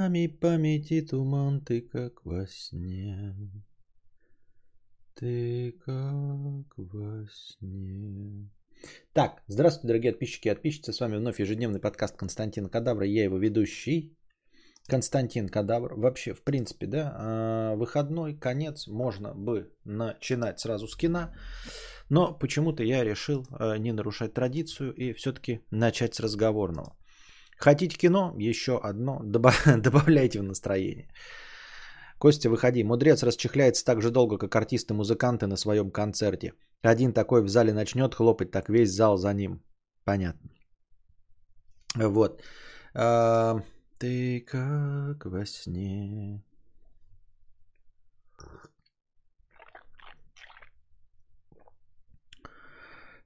Нами памяти туман, ты как во сне. Ты как во сне. Так, здравствуйте, дорогие подписчики и подписчицы. С вами вновь ежедневный подкаст Константина Кадавра. Я его ведущий. Константин Кадавр. Вообще, в принципе, да, а, выходной, конец, можно бы начинать сразу с кино. Но почему-то я решил а, не нарушать традицию и все-таки начать с разговорного. Хотите кино? Еще одно. Добавляйте в настроение. Костя, выходи. Мудрец расчехляется так же долго, как артисты-музыканты на своем концерте. Один такой в зале начнет хлопать, так весь зал за ним. Понятно. Вот. А, ты как во сне.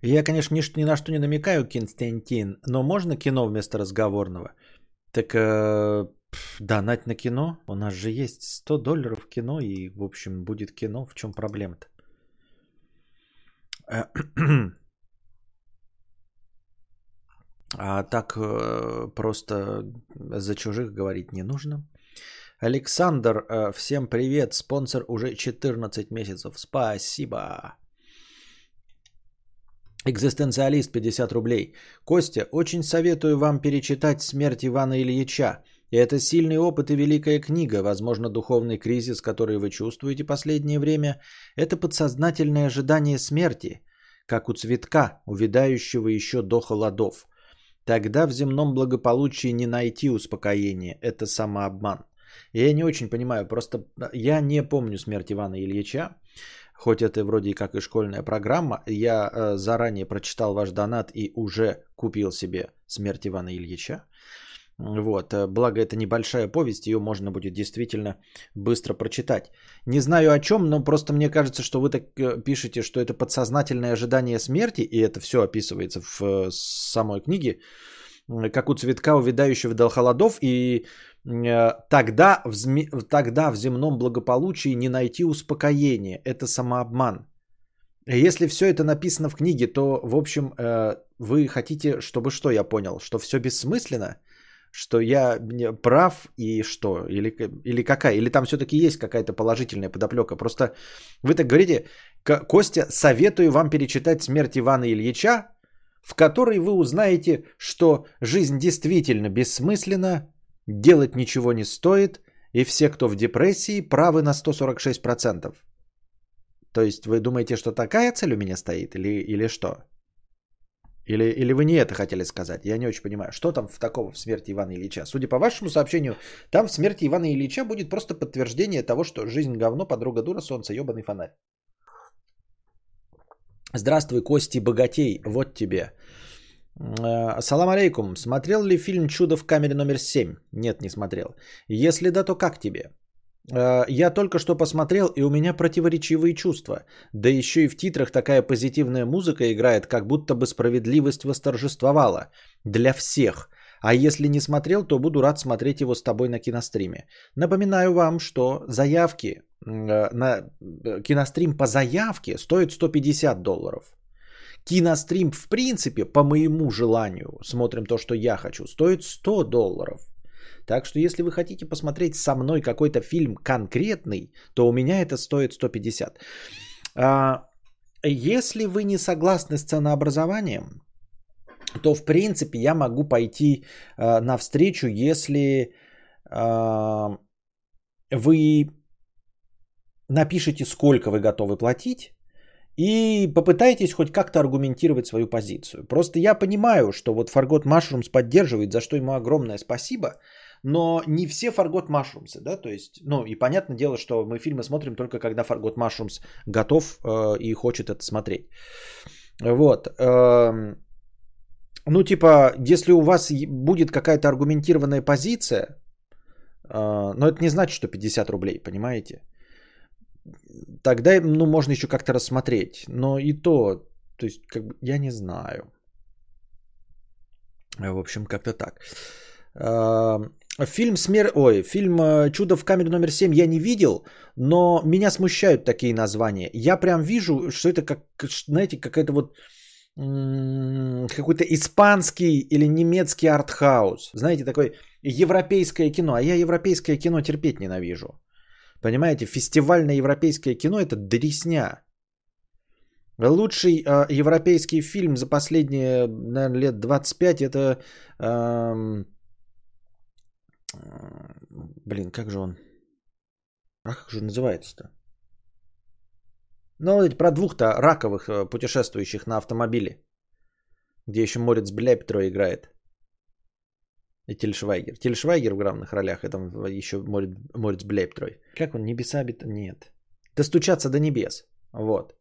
Я, конечно, ни, ни на что не намекаю, Константин, но можно кино вместо разговорного? Так э, донать на кино? У нас же есть 100 долларов кино, и, в общем, будет кино. В чем проблема-то? А так э, просто за чужих говорить не нужно. Александр, э, всем привет. Спонсор уже 14 месяцев. Спасибо. Экзистенциалист 50 рублей. Костя, очень советую вам перечитать «Смерть Ивана Ильича». И это сильный опыт и великая книга, возможно, духовный кризис, который вы чувствуете последнее время, это подсознательное ожидание смерти, как у цветка, увядающего еще до холодов. Тогда в земном благополучии не найти успокоения, это самообман. Я не очень понимаю, просто я не помню смерть Ивана Ильича, хоть это вроде как и школьная программа, я э, заранее прочитал ваш донат и уже купил себе смерть Ивана Ильича. Вот, э, благо это небольшая повесть, ее можно будет действительно быстро прочитать. Не знаю о чем, но просто мне кажется, что вы так э, пишете, что это подсознательное ожидание смерти, и это все описывается в э, самой книге, как у цветка, увядающего до холодов, и тогда в, зме... тогда в земном благополучии не найти успокоения. Это самообман. Если все это написано в книге, то, в общем, вы хотите, чтобы что я понял? Что все бессмысленно? что я прав и что? Или, или какая? Или там все-таки есть какая-то положительная подоплека? Просто вы так говорите, Костя, советую вам перечитать «Смерть Ивана Ильича», в которой вы узнаете, что жизнь действительно бессмысленна, делать ничего не стоит, и все, кто в депрессии, правы на 146%. То есть вы думаете, что такая цель у меня стоит или, или что? Или, или вы не это хотели сказать? Я не очень понимаю. Что там в такого в смерти Ивана Ильича? Судя по вашему сообщению, там в смерти Ивана Ильича будет просто подтверждение того, что жизнь говно, подруга дура, солнце, ебаный фонарь. Здравствуй, Кости Богатей, вот тебе. Э, Салам алейкум. Смотрел ли фильм «Чудо в камере номер 7»? Нет, не смотрел. Если да, то как тебе? Э, я только что посмотрел, и у меня противоречивые чувства. Да еще и в титрах такая позитивная музыка играет, как будто бы справедливость восторжествовала. Для всех. А если не смотрел, то буду рад смотреть его с тобой на киностриме. Напоминаю вам, что заявки э, на кинострим по заявке стоит 150 долларов. Кинострим, в принципе, по моему желанию, смотрим то, что я хочу, стоит 100 долларов. Так что если вы хотите посмотреть со мной какой-то фильм конкретный, то у меня это стоит 150. А, если вы не согласны с ценообразованием, то в принципе я могу пойти а, навстречу, если а, вы напишите, сколько вы готовы платить, и попытайтесь хоть как-то аргументировать свою позицию. Просто я понимаю, что вот Фаргот Машрумс поддерживает, за что ему огромное спасибо но не все Фаргот Машрумсы, да, то есть, ну и понятное дело, что мы фильмы смотрим только когда Фаргот Машрумс готов э, и хочет это смотреть. Вот. Э, ну, типа, если у вас будет какая-то аргументированная позиция, э, но это не значит, что 50 рублей, понимаете? Тогда, ну, можно еще как-то рассмотреть. Но и то, то есть, как бы, я не знаю. В общем, как-то так. Фильм смер... Ой, фильм э, «Чудо в камере номер 7» я не видел, но меня смущают такие названия. Я прям вижу, что это как, знаете, какая-то вот какой-то испанский или немецкий артхаус. Знаете, такое европейское кино. А я европейское кино терпеть ненавижу. Понимаете, фестивальное европейское кино это дресня. Лучший э, европейский фильм за последние, наверное, лет 25 это... Э, блин, как же он? А как же называется-то? Ну, вот про двух-то раковых э, путешествующих на автомобиле. Где еще Морец Бляптро играет. И Тильшвайгер. Тильшвайгер в главных ролях, это еще Морец, Морец Блейптрой. Как он, небеса обит... Нет. Достучаться до небес. Вот.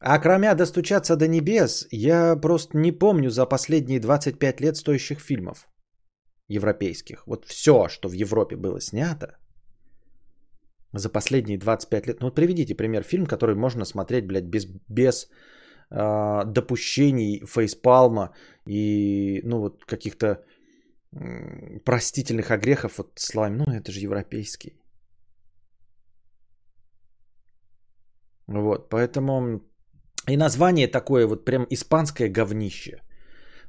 А кроме «Достучаться до небес», я просто не помню за последние 25 лет стоящих фильмов европейских. Вот все, что в Европе было снято за последние 25 лет. Ну вот приведите пример фильм, который можно смотреть, блядь, без, без э, допущений фейспалма и, ну вот, каких-то простительных огрехов от слайм. Ну это же европейский. Вот, поэтому и название такое вот прям испанское говнище.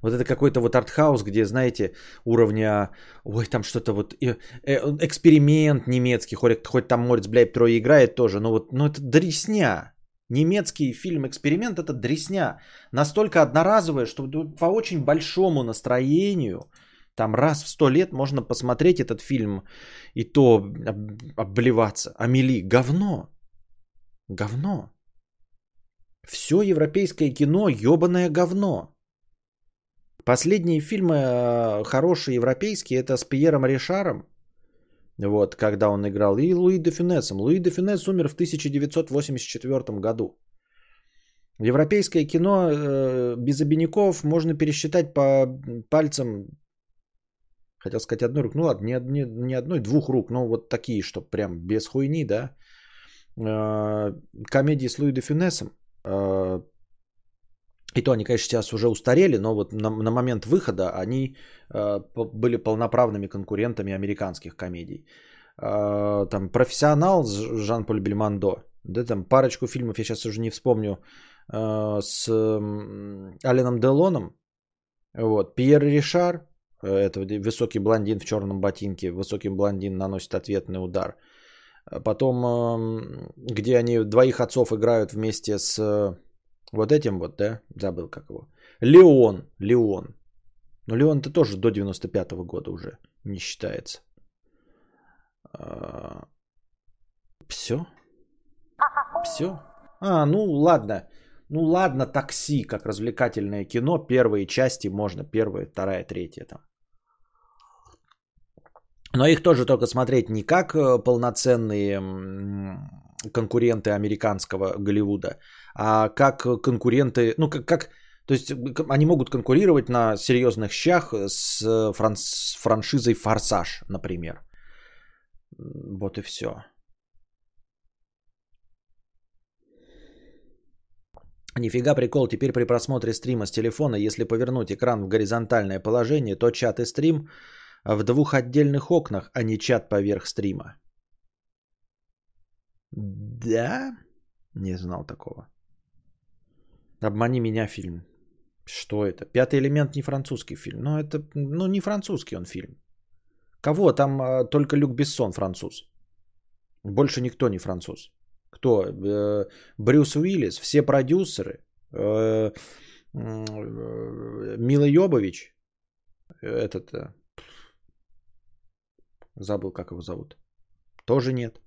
Вот это какой-то вот артхаус, где, знаете, уровня, ой, там что-то вот, э, э, эксперимент немецкий, хоть, хоть там Морец Бляйб Трое играет тоже, но вот, ну это дресня. Немецкий фильм «Эксперимент» это дресня. Настолько одноразовая, что по очень большому настроению, там раз в сто лет можно посмотреть этот фильм и то обливаться. Амели, говно. Говно. Все европейское кино ебаное говно. Последние фильмы э, хорошие европейские это с Пьером Ришаром. Вот, когда он играл. И Луи де Фюнесом. Луи де Фюнес умер в 1984 году. Европейское кино э, без обиняков можно пересчитать по пальцам. Хотел сказать одной рук. Ну ладно, не, не, не одной, двух рук. Но вот такие, что прям без хуйни, да. Э, комедии с Луи де Фюнесом. Э, и то они, конечно, сейчас уже устарели, но вот на, на момент выхода они э, были полноправными конкурентами американских комедий. Э, там «Профессионал» с Жан-Поль Бельмондо. Да, там парочку фильмов, я сейчас уже не вспомню, э, с э, Аленом Делоном. Вот. Пьер Ришар, это высокий блондин в черном ботинке, высокий блондин наносит ответный удар. Потом, э, где они двоих отцов играют вместе с вот этим вот, да, забыл как его. Леон, Леон. Но Леон-то тоже до 95-го года уже не считается. А... Все? Все? А, ну ладно. Ну ладно, такси, как развлекательное кино. Первые части можно. Первая, вторая, третья там. Но их тоже только смотреть не как э, полноценные конкуренты американского Голливуда, а как конкуренты, ну как, как то есть они могут конкурировать на серьезных щах с фран, с франшизой «Форсаж», например. Вот и все. Нифига прикол, теперь при просмотре стрима с телефона, если повернуть экран в горизонтальное положение, то чат и стрим в двух отдельных окнах, а не чат поверх стрима. Да? Не знал такого. Обмани меня фильм. Что это? Пятый элемент не французский фильм. Ну, это, ну, не французский он фильм. Кого? Там а, только Люк Бессон француз. Больше никто не француз. Кто? Э, Брюс Уиллис, все продюсеры. Э, э, Мила Йобович. Этот... Забыл, как его зовут. Тоже нет.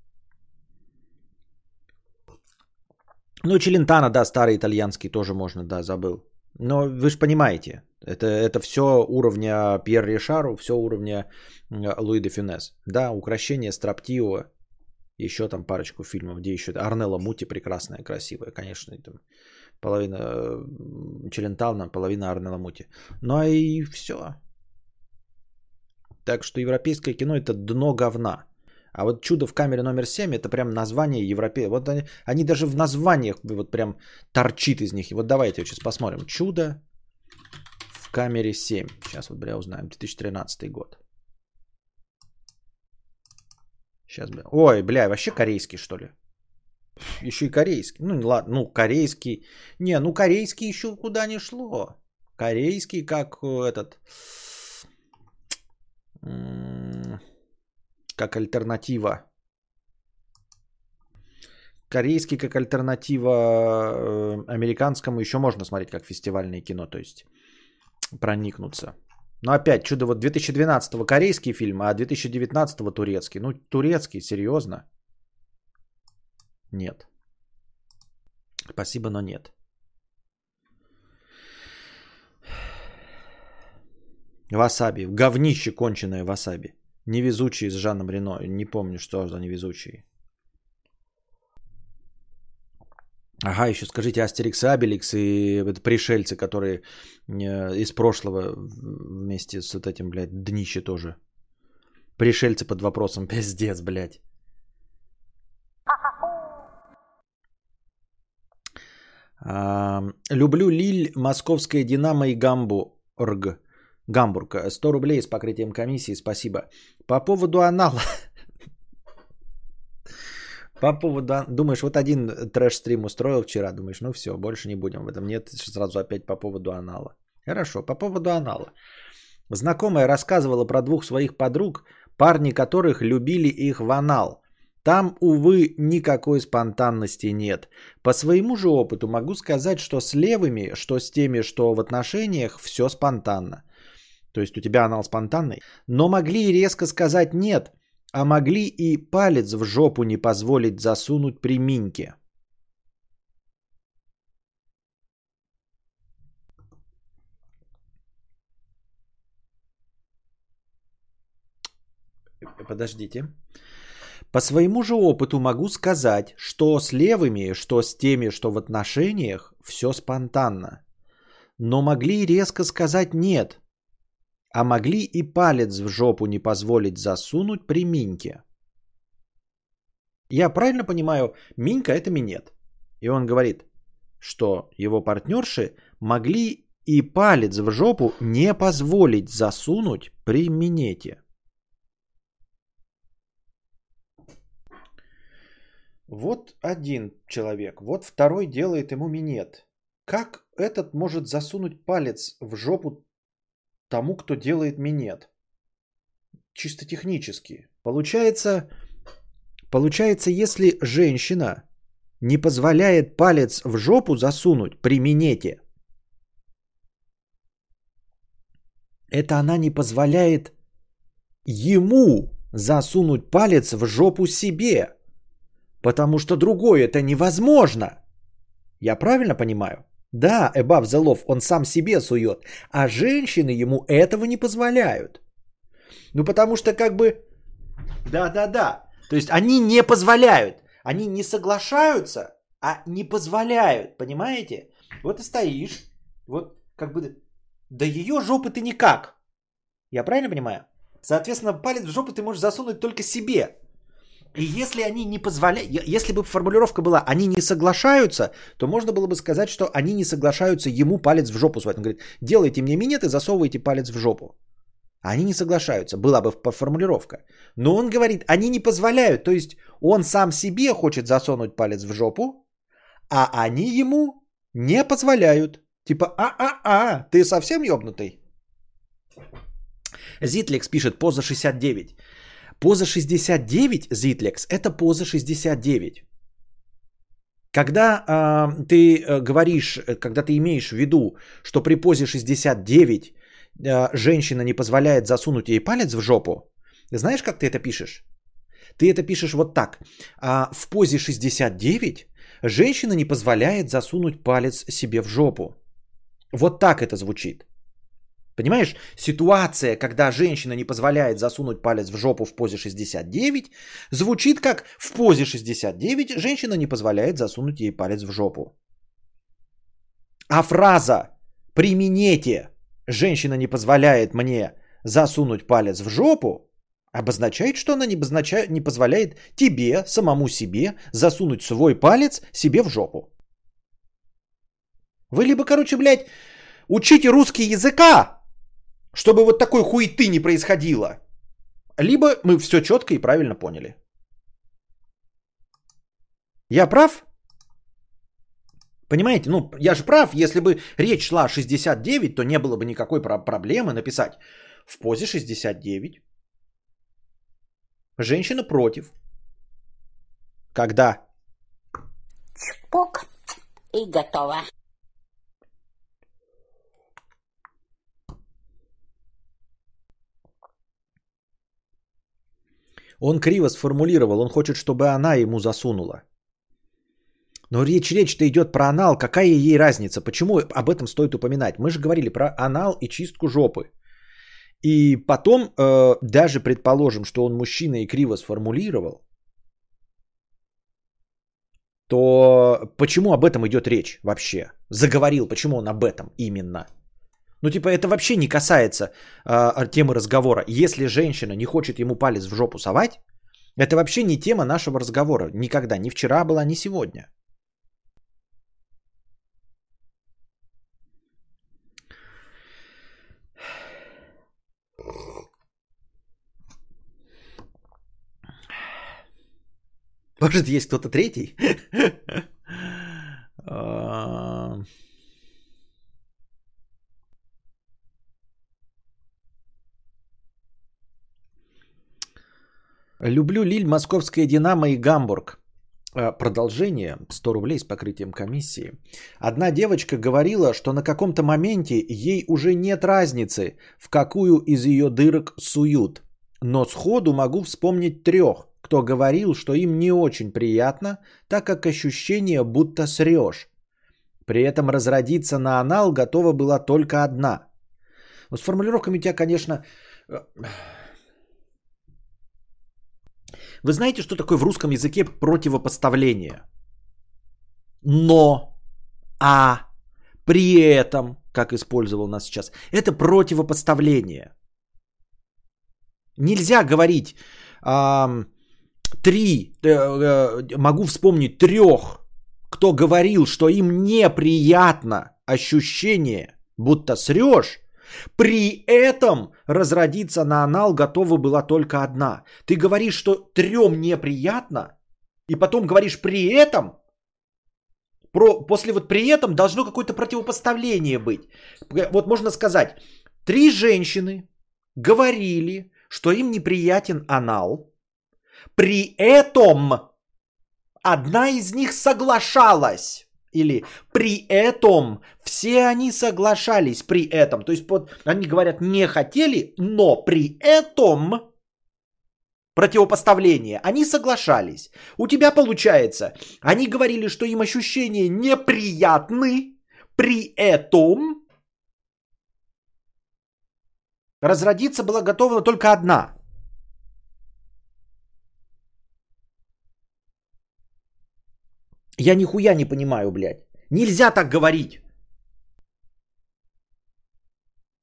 Ну, Челентано, да, старый итальянский тоже можно, да, забыл. Но вы же понимаете, это, это все уровня Пьер Ришару, все уровня Луи де Фюнес. Да, украшение Строптио, еще там парочку фильмов, где еще Арнелла Мути прекрасная, красивая, конечно, там половина Челентано, половина Арнелла Мути. Ну и все. Так что европейское кино это дно говна. А вот чудо в камере номер 7 это прям название европе. Вот они, они даже в названиях вот прям торчит из них. И вот давайте сейчас посмотрим. Чудо в камере 7. Сейчас вот, бля, узнаем. 2013 год. Сейчас, бля. Ой, бля, вообще корейский, что ли? еще и корейский. Ну, ладно, ну, корейский. Не, ну, корейский еще куда не шло. Корейский, как э, этот... Как альтернатива. Корейский как альтернатива э, американскому еще можно смотреть как фестивальное кино, то есть проникнуться. Но опять, чудо, вот 2012 корейский фильм, а 2019 турецкий. Ну, турецкий, серьезно? Нет. Спасибо, но нет. Васаби. Говнище конченое васаби. Невезучие с Жаном Рено. Не помню, что за невезучие. Ага, еще скажите, Астерикс и Абеликс и это пришельцы, которые э, из прошлого вместе с вот этим, блядь, днище тоже. Пришельцы под вопросом, пиздец, блядь. Люблю Лиль, Московская Динамо и Гамбург. Гамбург. 100 рублей с покрытием комиссии, спасибо. По поводу анала. По поводу... Думаешь, вот один трэш-стрим устроил вчера, думаешь, ну все, больше не будем в этом. Нет, сразу опять по поводу анала. Хорошо, по поводу анала. Знакомая рассказывала про двух своих подруг, парни которых любили их в анал. Там, увы, никакой спонтанности нет. По своему же опыту могу сказать, что с левыми, что с теми, что в отношениях, все спонтанно. То есть у тебя анал спонтанный. Но могли резко сказать нет – а могли и палец в жопу не позволить засунуть при Миньке. Подождите. По своему же опыту могу сказать, что с левыми, что с теми, что в отношениях, все спонтанно. Но могли резко сказать нет – а могли и палец в жопу не позволить засунуть при Миньке. Я правильно понимаю, Минька это минет. И он говорит, что его партнерши могли и палец в жопу не позволить засунуть при минете. Вот один человек, вот второй делает ему минет. Как этот может засунуть палец в жопу тому, кто делает минет. Чисто технически. Получается, получается, если женщина не позволяет палец в жопу засунуть при минете, это она не позволяет ему засунуть палец в жопу себе. Потому что другое это невозможно. Я правильно понимаю? Да, the love, он сам себе сует, а женщины ему этого не позволяют. Ну потому что как бы, да-да-да, то есть они не позволяют, они не соглашаются, а не позволяют, понимаете? Вот ты стоишь, вот как бы, да ее жопы ты никак. Я правильно понимаю? Соответственно, палец в жопу ты можешь засунуть только себе. И если они не позволяют, если бы формулировка была «они не соглашаются», то можно было бы сказать, что они не соглашаются ему палец в жопу свать. Он говорит, делайте мне минет и засовывайте палец в жопу. Они не соглашаются, была бы формулировка. Но он говорит, они не позволяют, то есть он сам себе хочет засунуть палец в жопу, а они ему не позволяют. Типа, а-а-а, ты совсем ёбнутый? Зитликс пишет, поза 69. Поза 69, Zitlex, это поза 69. Когда э, ты говоришь, э, когда ты имеешь в виду, что при позе 69 э, женщина не позволяет засунуть ей палец в жопу, знаешь, как ты это пишешь? Ты это пишешь вот так. А в позе 69 женщина не позволяет засунуть палец себе в жопу. Вот так это звучит. Понимаешь, ситуация, когда женщина не позволяет засунуть палец в жопу в позе 69, звучит как в позе 69 женщина не позволяет засунуть ей палец в жопу. А фраза «при минете женщина не позволяет мне засунуть палец в жопу» обозначает, что она не, обозначает, не позволяет тебе, самому себе, засунуть свой палец себе в жопу. Вы либо, короче, блядь, учите русский языка, чтобы вот такой хуеты не происходило. Либо мы все четко и правильно поняли. Я прав? Понимаете, ну, я же прав, если бы речь шла о 69, то не было бы никакой про- проблемы написать в позе 69. Женщина против. Когда? Чпок и готово. Он криво сформулировал, он хочет, чтобы она ему засунула. Но речь, речь-то идет про анал. Какая ей разница? Почему об этом стоит упоминать? Мы же говорили про анал и чистку жопы. И потом, э, даже предположим, что он мужчина и криво сформулировал, то почему об этом идет речь вообще? Заговорил, почему он об этом именно? Ну, типа, это вообще не касается э, темы разговора. Если женщина не хочет ему палец в жопу совать, это вообще не тема нашего разговора. Никогда. Ни вчера была, ни сегодня. Может, есть кто-то третий? Люблю Лиль, Московская Динамо и Гамбург. А, Продолжение 100 рублей с покрытием комиссии. Одна девочка говорила, что на каком-то моменте ей уже нет разницы, в какую из ее дырок суют. Но сходу могу вспомнить трех, кто говорил, что им не очень приятно, так как ощущение будто срешь. При этом разродиться на анал готова была только одна. Ну, с формулировками у тебя, конечно... э, Вы знаете, что такое в русском языке противопоставление? Но, а, при этом, как использовал нас сейчас, это противопоставление. Нельзя говорить ам, три, э, э, могу вспомнить трех, кто говорил, что им неприятно ощущение, будто срешь, при этом разродиться на анал готова была только одна. Ты говоришь, что трем неприятно, и потом говоришь при этом, про, после вот при этом должно какое-то противопоставление быть. Вот можно сказать, три женщины говорили, что им неприятен анал, при этом одна из них соглашалась. Или при этом все они соглашались при этом. То есть под, они говорят не хотели, но при этом противопоставление. Они соглашались. У тебя получается, они говорили, что им ощущения неприятны, при этом разродиться была готова только одна. Я нихуя не понимаю, блядь. Нельзя так говорить.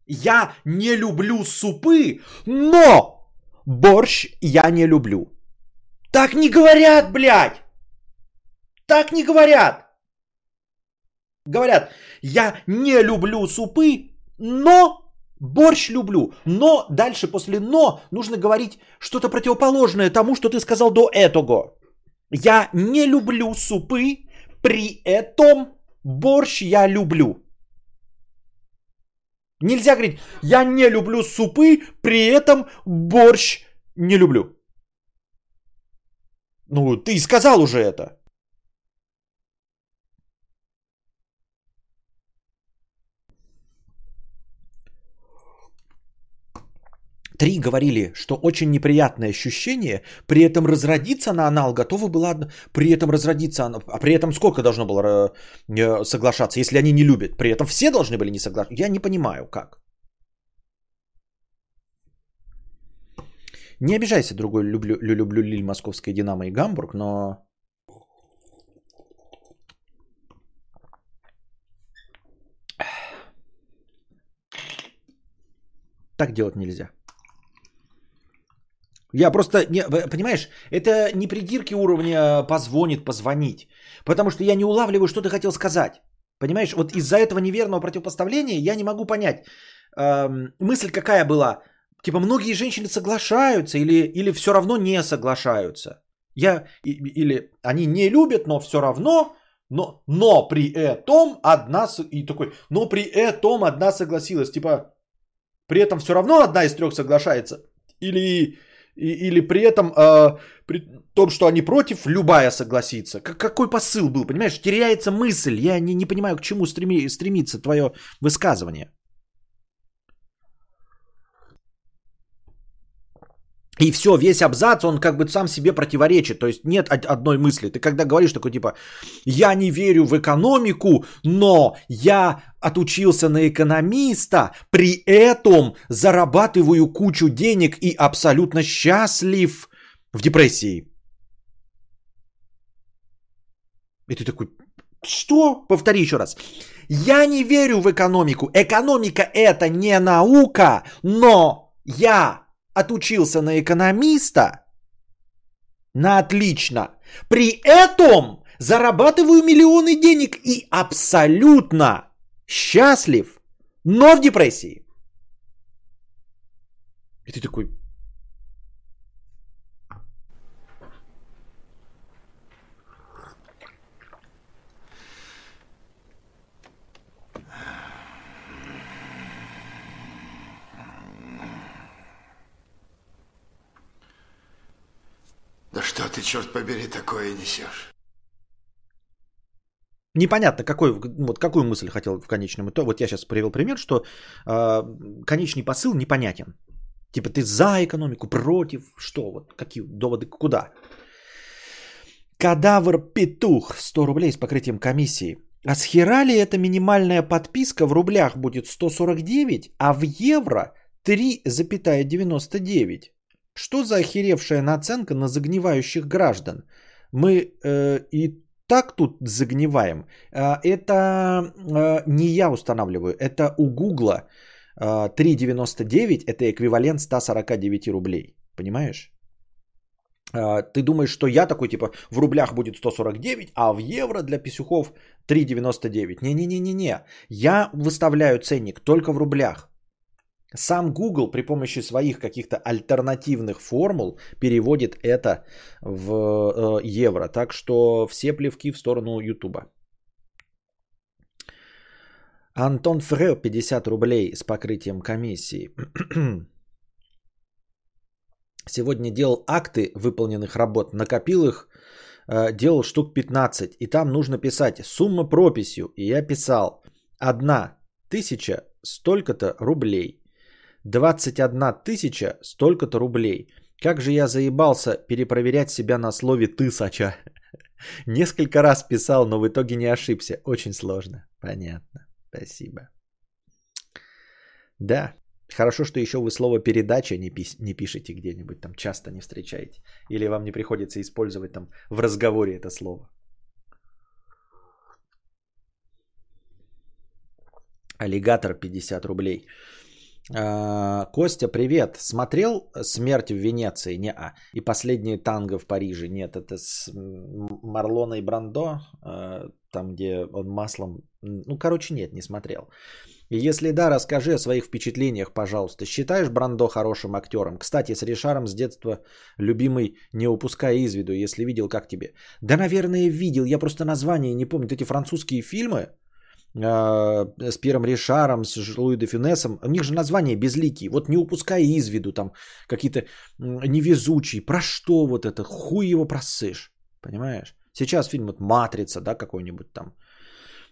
Я не люблю супы, но борщ я не люблю. Так не говорят, блядь. Так не говорят. Говорят, я не люблю супы, но борщ люблю. Но дальше после но нужно говорить что-то противоположное тому, что ты сказал до этого. Я не люблю супы, при этом борщ я люблю. Нельзя говорить, я не люблю супы, при этом борщ не люблю. Ну, ты сказал уже это. Три говорили, что очень неприятное ощущение, при этом разродиться на анал готова была, при этом разродиться, а при этом сколько должно было э, э, соглашаться, если они не любят? При этом все должны были не соглашаться? Я не понимаю, как. Не обижайся, другой, люблю, лю- люблю Лиль, Московская Динамо и Гамбург, но... Так делать нельзя. Я просто, не, понимаешь, это не придирки уровня позвонит, позвонить. Потому что я не улавливаю, что ты хотел сказать. Понимаешь, вот из-за этого неверного противопоставления я не могу понять. Эм, мысль какая была? Типа многие женщины соглашаются или, или все равно не соглашаются. Я, или они не любят, но все равно, но, но при этом одна, и такой, но при этом одна согласилась. Типа, при этом все равно одна из трех соглашается. Или, или при этом, э, при том, что они против, любая согласится. Как, какой посыл был, понимаешь? Теряется мысль. Я не, не понимаю, к чему стреми, стремится твое высказывание. И все, весь абзац, он как бы сам себе противоречит. То есть нет одной мысли. Ты когда говоришь такой типа, я не верю в экономику, но я отучился на экономиста, при этом зарабатываю кучу денег и абсолютно счастлив в депрессии. И ты такой, что? Повтори еще раз. Я не верю в экономику. Экономика это не наука, но я отучился на экономиста на отлично. При этом зарабатываю миллионы денег и абсолютно счастлив, но в депрессии. И ты такой, Да что ты, черт побери, такое несешь? Непонятно, какой, вот какую мысль хотел в конечном итоге. Вот я сейчас привел пример, что э, конечный посыл непонятен. Типа ты за экономику, против, что, вот какие доводы, куда? Кадавр Петух, 100 рублей с покрытием комиссии. А с хера ли эта минимальная подписка в рублях будет 149, а в евро 3,99? Что за охеревшая наценка на загнивающих граждан? Мы э, и так тут загниваем. Э, это э, не я устанавливаю, это у Гугла э, 3,99 это эквивалент 149 рублей. Понимаешь? Э, ты думаешь, что я такой, типа, в рублях будет 149, а в евро для писюхов 3,99. Не-не-не-не-не. Я выставляю ценник только в рублях. Сам Google при помощи своих каких-то альтернативных формул переводит это в э, евро. Так что все плевки в сторону Ютуба. Антон Фрё 50 рублей с покрытием комиссии. Сегодня делал акты выполненных работ, накопил их, э, делал штук 15. И там нужно писать сумма прописью. И я писал одна тысяча столько-то рублей. 21 тысяча столько-то рублей. Как же я заебался перепроверять себя на слове «тысяча». Несколько раз писал, но в итоге не ошибся. Очень сложно. Понятно. Спасибо. Да, хорошо, что еще вы слово «передача» не, пис- не пишете где-нибудь, там часто не встречаете. Или вам не приходится использовать там в разговоре это слово. Аллигатор 50 рублей. А, Костя, привет. Смотрел «Смерть в Венеции»? Не -а. И «Последние танго в Париже»? Нет, это с Марлоной Брандо, а, там, где он маслом... Ну, короче, нет, не смотрел. Если да, расскажи о своих впечатлениях, пожалуйста. Считаешь Брандо хорошим актером? Кстати, с Ришаром с детства любимый не упускай из виду, если видел, как тебе. Да, наверное, видел. Я просто название не помню. Эти французские фильмы, с Пьером Ришаром, с Луи де Финесом, у них же название безликие. Вот не упускай из виду там какие-то невезучие. Про что вот это? Хуй его просышь. Понимаешь? Сейчас фильм вот «Матрица», да, какой-нибудь там.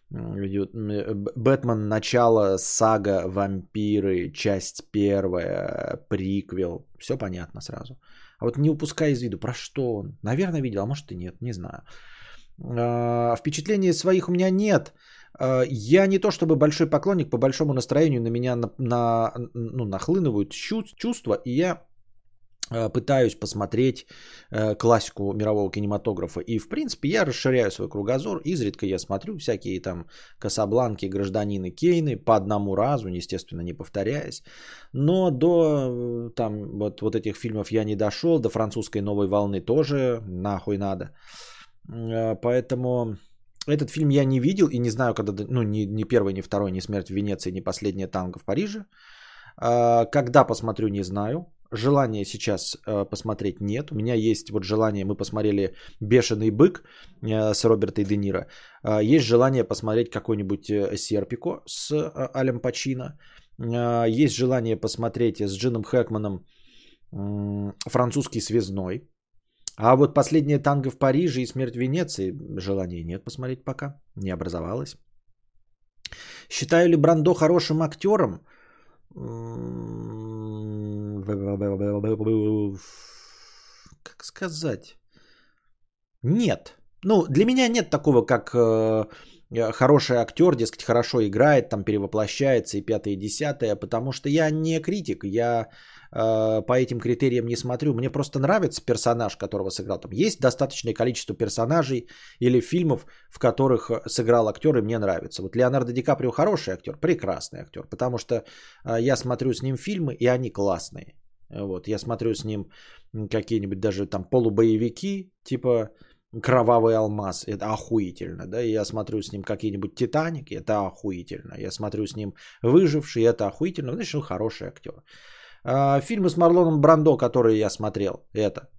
Бэтмен начало, сага, вампиры, часть первая, приквел. Все понятно сразу. А вот не упускай из виду, про что он. Наверное, видел, а может и нет, не знаю. А, впечатлений своих у меня нет. А, я не то чтобы большой поклонник, по большому настроению на меня на, на, ну, нахлынывают чувства, и я а, пытаюсь посмотреть э, классику мирового кинематографа. И, в принципе, я расширяю свой кругозор. Изредка я смотрю всякие там Касабланки, Гражданины Кейны по одному разу, естественно, не повторяясь. Но до э, там вот, вот этих фильмов я не дошел, до французской новой волны тоже нахуй надо. Э, поэтому этот фильм я не видел и не знаю, когда, ну, ни, ни первый, ни второй, ни «Смерть в Венеции», ни «Последняя танго в Париже». А, когда посмотрю, не знаю. желания сейчас э, посмотреть нет. У меня есть вот желание, мы посмотрели «Бешеный бык» э, с Робертой Де Ниро. Э, есть желание посмотреть какой-нибудь э, «Серпико» с Алем Пачино. Э, есть желание посмотреть с Джином Хэкманом «Французский связной». А вот «Последнее танго в Париже» и «Смерть Венеции» желания нет посмотреть пока. Не образовалось. Считаю ли Брандо хорошим актером? Как сказать? Нет. Ну, для меня нет такого, как хороший актер, дескать, хорошо играет, там перевоплощается и пятое, и десятое, потому что я не критик, я по этим критериям не смотрю. Мне просто нравится персонаж, которого сыграл. Там есть достаточное количество персонажей или фильмов, в которых сыграл актер, и мне нравится. Вот Леонардо Ди Каприо хороший актер, прекрасный актер, потому что э, я смотрю с ним фильмы, и они классные. Вот, я смотрю с ним какие-нибудь даже там полубоевики, типа Кровавый алмаз, это охуительно, да, я смотрю с ним какие-нибудь Титаник, это охуительно, я смотрю с ним Выживший, это охуительно, значит, он хороший актер. А, фильмы с Марлоном Брандо, которые я смотрел, это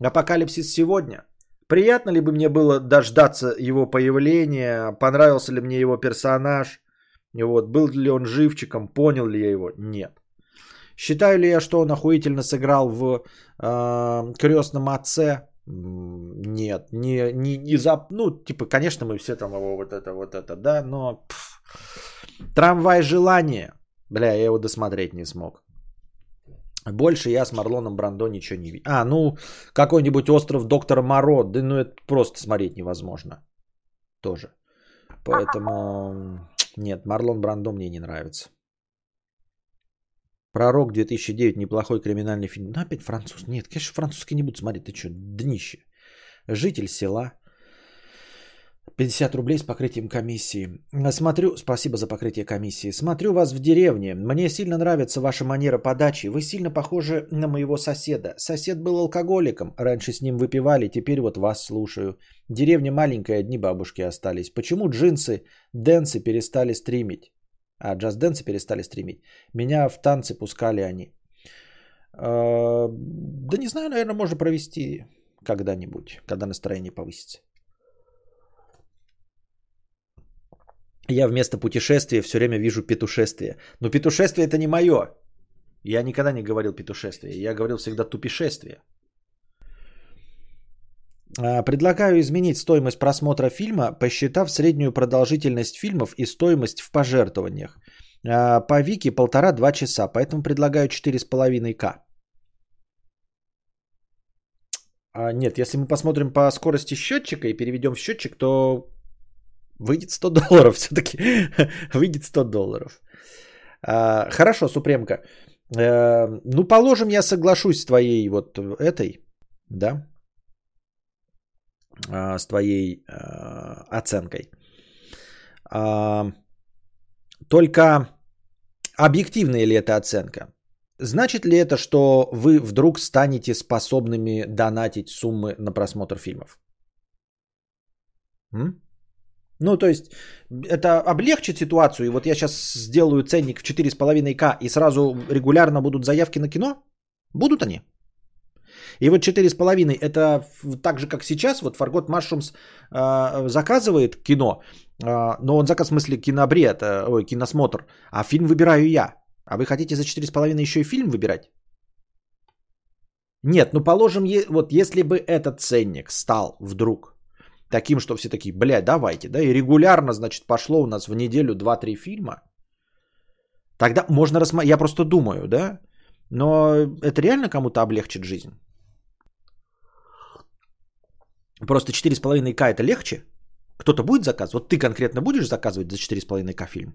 Апокалипсис сегодня. Приятно ли бы мне было дождаться его появления, понравился ли мне его персонаж, вот, был ли он живчиком, понял ли я его? Нет. Считаю ли я, что он охуительно сыграл в э, крестном отце? Нет, не, не, не за... Ну, типа, конечно, мы все там его вот это, вот это, да, но... Пф, трамвай желания. Бля, я его досмотреть не смог. Больше я с Марлоном Брандо ничего не видел. А, ну, какой-нибудь остров доктора Моро. Да ну, это просто смотреть невозможно. Тоже. Поэтому... Нет, Марлон Брандо мне не нравится. Пророк 2009, неплохой криминальный фильм. Ну, опять француз. Нет, конечно, французский не буду смотреть. Ты что, днище. Житель села. 50 рублей с покрытием комиссии. Смотрю, спасибо за покрытие комиссии. Смотрю вас в деревне. Мне сильно нравится ваша манера подачи. Вы сильно похожи на моего соседа. Сосед был алкоголиком. Раньше с ним выпивали, теперь вот вас слушаю. Деревня маленькая, одни бабушки остались. Почему джинсы, дэнсы перестали стримить? А Dance перестали стримить. Меня в танцы пускали они. А, да не знаю, наверное, можно провести когда-нибудь, когда настроение повысится. Я вместо путешествия все время вижу петушествие. Но петушествие это не мое. Я никогда не говорил петушествие. Я говорил всегда тупешествие. А, предлагаю изменить стоимость просмотра фильма, посчитав среднюю продолжительность фильмов и стоимость в пожертвованиях. А, по Вики полтора-два часа, поэтому предлагаю 4,5К. А, нет, если мы посмотрим по скорости счетчика и переведем в счетчик, то выйдет 100 долларов все-таки. выйдет 100 долларов. А, хорошо, Супремка. А, ну, положим, я соглашусь с твоей вот этой, да, а, с твоей а, оценкой. А, только объективная ли это оценка? Значит ли это, что вы вдруг станете способными донатить суммы на просмотр фильмов? М? Ну, то есть, это облегчит ситуацию. И вот я сейчас сделаю ценник в 4,5К и сразу регулярно будут заявки на кино? Будут они? И вот 4,5 это так же, как сейчас, вот Фаргот Машрумс э, заказывает кино, э, но он заказ в смысле кинобред, э, ой, киносмотр, а фильм выбираю я. А вы хотите за 4,5 еще и фильм выбирать? Нет, ну положим, вот если бы этот ценник стал вдруг таким, что все такие, блядь, давайте, да, и регулярно, значит, пошло у нас в неделю 2-3 фильма, тогда можно рассмотреть, я просто думаю, да, но это реально кому-то облегчит жизнь? Просто 4,5К это легче? Кто-то будет заказывать? Вот ты конкретно будешь заказывать за 4,5К фильм?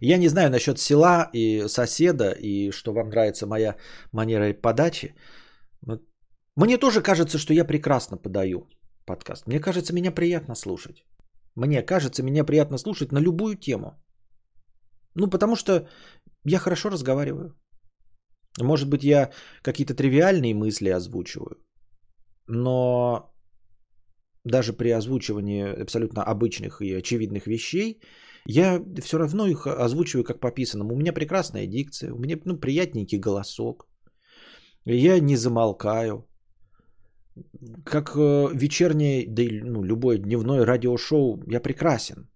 Я не знаю насчет села и соседа, и что вам нравится моя манера подачи. Мне тоже кажется, что я прекрасно подаю подкаст. Мне кажется, меня приятно слушать. Мне кажется, меня приятно слушать на любую тему. Ну, потому что я хорошо разговариваю. Может быть, я какие-то тривиальные мысли озвучиваю. Но даже при озвучивании абсолютно обычных и очевидных вещей, я все равно их озвучиваю как по писанному. У меня прекрасная дикция, у меня ну, приятненький голосок. Я не замолкаю. Как э, вечернее, да и ну, любое дневное радиошоу, я прекрасен.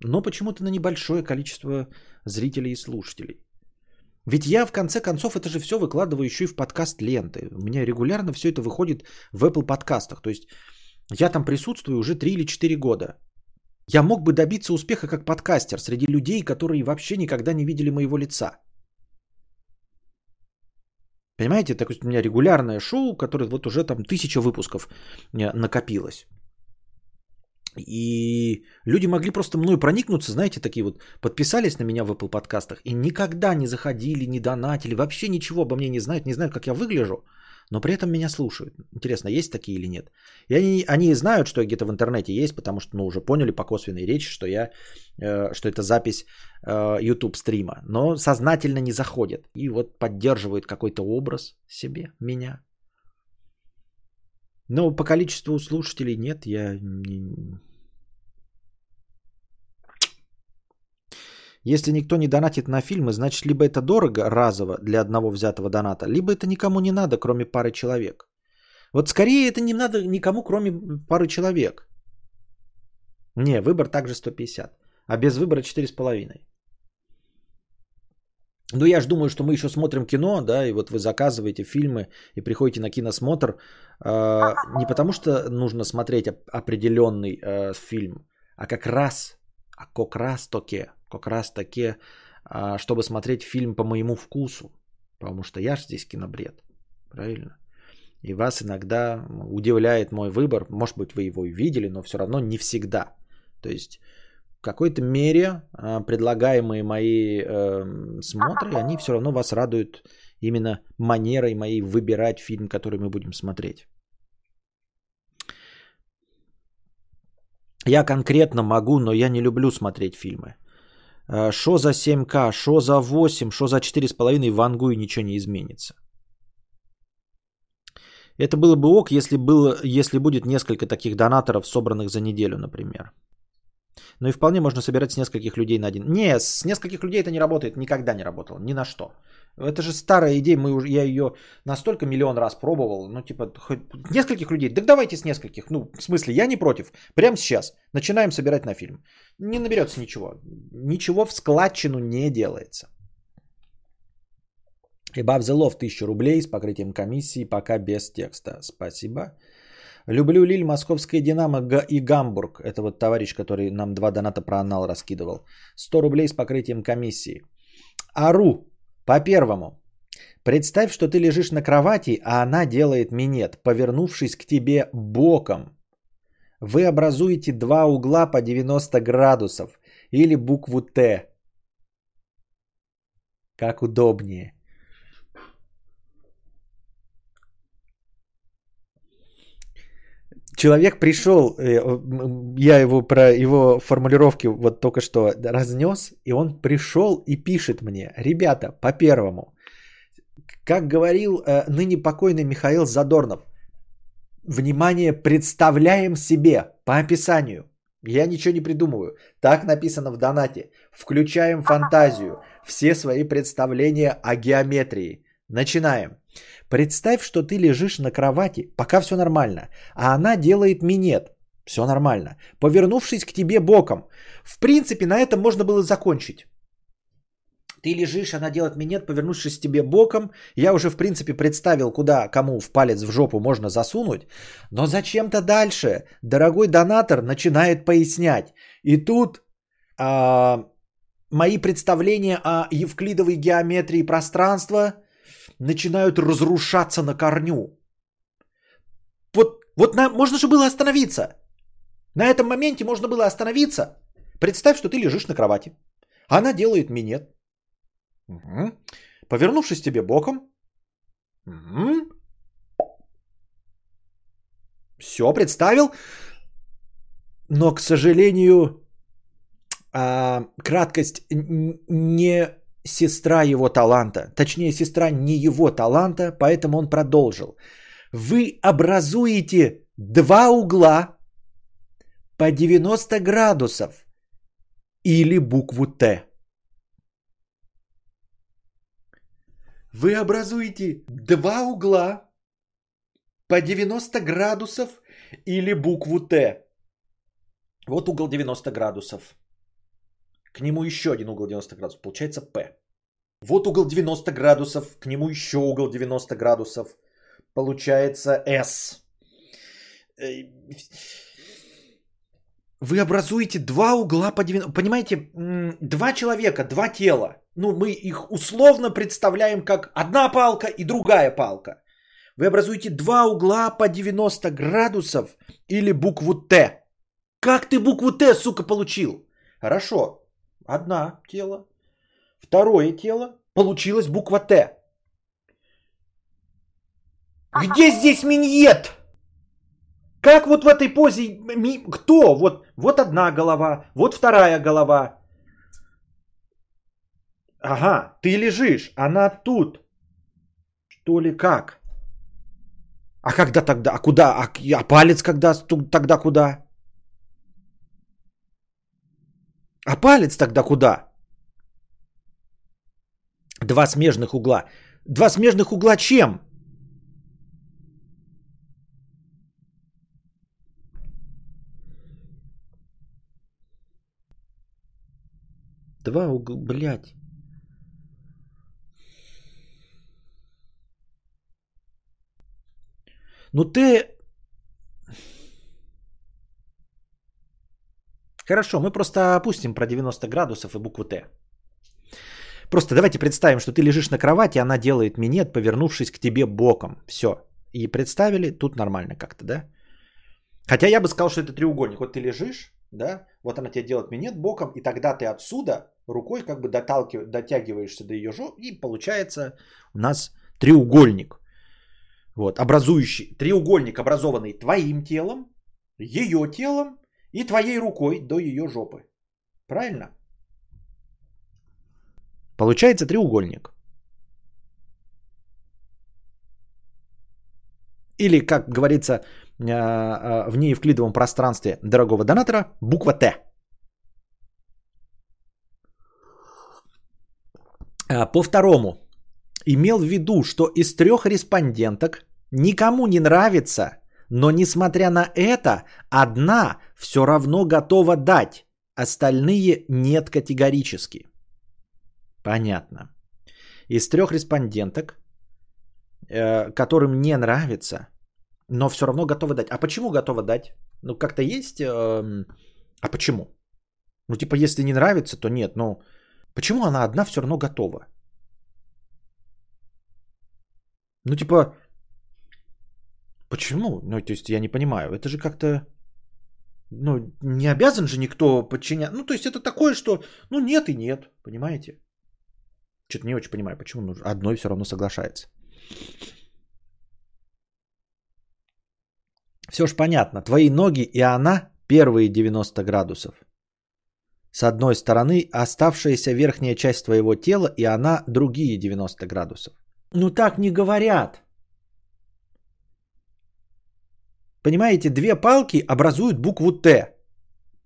Но почему-то на небольшое количество зрителей и слушателей. Ведь я в конце концов это же все выкладываю еще и в подкаст ленты. У меня регулярно все это выходит в Apple подкастах. То есть я там присутствую уже 3 или 4 года. Я мог бы добиться успеха как подкастер среди людей, которые вообще никогда не видели моего лица. Понимаете, так у меня регулярное шоу, которое вот уже там тысяча выпусков э, накопилось. И люди могли просто мной проникнуться, знаете, такие вот, подписались на меня в Apple подкастах и никогда не заходили, не донатили, вообще ничего обо мне не знают, не знают, как я выгляжу, но при этом меня слушают. Интересно, есть такие или нет? И они, они знают, что я где-то в интернете есть, потому что, ну, уже поняли по косвенной речи, что я, э, что это запись э, YouTube стрима, но сознательно не заходят и вот поддерживают какой-то образ себе, меня. Но по количеству слушателей нет, я Если никто не донатит на фильмы, значит либо это дорого разово для одного взятого доната, либо это никому не надо, кроме пары человек. Вот скорее это не надо никому, кроме пары человек. Не, выбор также 150, а без выбора 4,5. Ну, я же думаю, что мы еще смотрим кино, да, и вот вы заказываете фильмы и приходите на киносмотр э, не потому, что нужно смотреть определенный э, фильм, а как раз, а как раз таки, как раз таки, э, чтобы смотреть фильм по моему вкусу, потому что я же здесь кинобред, правильно? И вас иногда удивляет мой выбор, может быть, вы его и видели, но все равно не всегда. То есть какой-то мере а, предлагаемые мои э, смотры, они все равно вас радуют именно манерой моей выбирать фильм, который мы будем смотреть. Я конкретно могу, но я не люблю смотреть фильмы. Э, шо за 7К, шо за 8, шо за 4,5 вангу и ничего не изменится. Это было бы ок, если, было, если будет несколько таких донаторов, собранных за неделю, например. Но и вполне можно собирать с нескольких людей на один. Не, с нескольких людей это не работает, никогда не работало, ни на что. Это же старая идея, мы уже, я ее настолько миллион раз пробовал, ну типа хоть нескольких людей, так давайте с нескольких, ну в смысле я не против, прямо сейчас начинаем собирать на фильм. Не наберется ничего, ничего в складчину не делается. The Love 1000 рублей с покрытием комиссии, пока без текста. Спасибо. Люблю Лиль, Московская Динамо и Гамбург. Это вот товарищ, который нам два доната про анал раскидывал. 100 рублей с покрытием комиссии. Ару. По первому. Представь, что ты лежишь на кровати, а она делает минет, повернувшись к тебе боком. Вы образуете два угла по 90 градусов или букву Т. Как удобнее. Человек пришел, э, я его про его формулировки вот только что разнес, и он пришел и пишет мне, ребята, по первому, как говорил э, ныне покойный Михаил Задорнов, внимание, представляем себе по описанию. Я ничего не придумываю. Так написано в донате. Включаем фантазию, все свои представления о геометрии. Начинаем. Представь, что ты лежишь на кровати, пока все нормально, а она делает минет. Все нормально. Повернувшись к тебе боком. В принципе, на этом можно было закончить. Ты лежишь, она делает минет, повернувшись к тебе боком. Я уже, в принципе, представил, куда кому в палец в жопу можно засунуть. Но зачем-то дальше дорогой донатор начинает пояснять. И тут а, мои представления о евклидовой геометрии пространства начинают разрушаться на корню. Вот, вот на, можно же было остановиться. На этом моменте можно было остановиться. Представь, что ты лежишь на кровати. Она делает минет. Угу. Повернувшись тебе боком. Угу. Все, представил. Но, к сожалению, а, краткость не сестра его таланта. Точнее, сестра не его таланта, поэтому он продолжил. Вы образуете два угла по 90 градусов или букву Т. Вы образуете два угла по 90 градусов или букву Т. Вот угол 90 градусов. К нему еще один угол 90 градусов. Получается П. Вот угол 90 градусов. К нему еще угол 90 градусов. Получается S. Э, вы образуете два угла по 90... Понимаете, два человека, два тела. Ну, мы их условно представляем как одна палка и другая палка. Вы образуете два угла по 90 градусов или букву Т. Как ты букву Т, сука, получил? Хорошо. Одна тело. Второе тело. Получилась буква Т. Где здесь миньет? Как вот в этой позе, кто? Вот, вот одна голова, вот вторая голова. Ага, ты лежишь, она тут. Что ли как? А когда тогда? А куда? А, а палец когда? Тогда куда? А палец тогда куда? Два смежных угла. Два смежных угла чем? Два угла, блядь. Ну ты... Хорошо, мы просто опустим про 90 градусов и букву Т. Просто давайте представим, что ты лежишь на кровати, она делает минет, повернувшись к тебе боком. Все. И представили, тут нормально как-то, да? Хотя я бы сказал, что это треугольник. Вот ты лежишь, да, вот она тебе делает минет боком, и тогда ты отсюда рукой как бы дотягиваешься до ее жопы, и получается у нас треугольник. Вот, образующий, треугольник, образованный твоим телом, ее телом и твоей рукой до ее жопы. Правильно? Получается треугольник. Или, как говорится а, а, в неевклидовом пространстве дорогого донатора, буква Т. А, по второму. Имел в виду, что из трех респонденток никому не нравится, но несмотря на это, одна все равно готова дать, остальные нет категорически. Понятно. Из трех респонденток, э, которым не нравится, но все равно готова дать. А почему готова дать? Ну, как-то есть... Э, а почему? Ну, типа, если не нравится, то нет. Но почему она одна все равно готова? Ну, типа, почему? Ну, то есть, я не понимаю. Это же как-то... Ну, не обязан же никто подчинять. Ну, то есть, это такое, что... Ну, нет и нет, понимаете? Что-то не очень понимаю, почему нужно. Одной все равно соглашается. Все ж понятно. Твои ноги и она первые 90 градусов. С одной стороны, оставшаяся верхняя часть твоего тела и она другие 90 градусов. Ну так не говорят. Понимаете, две палки образуют букву Т.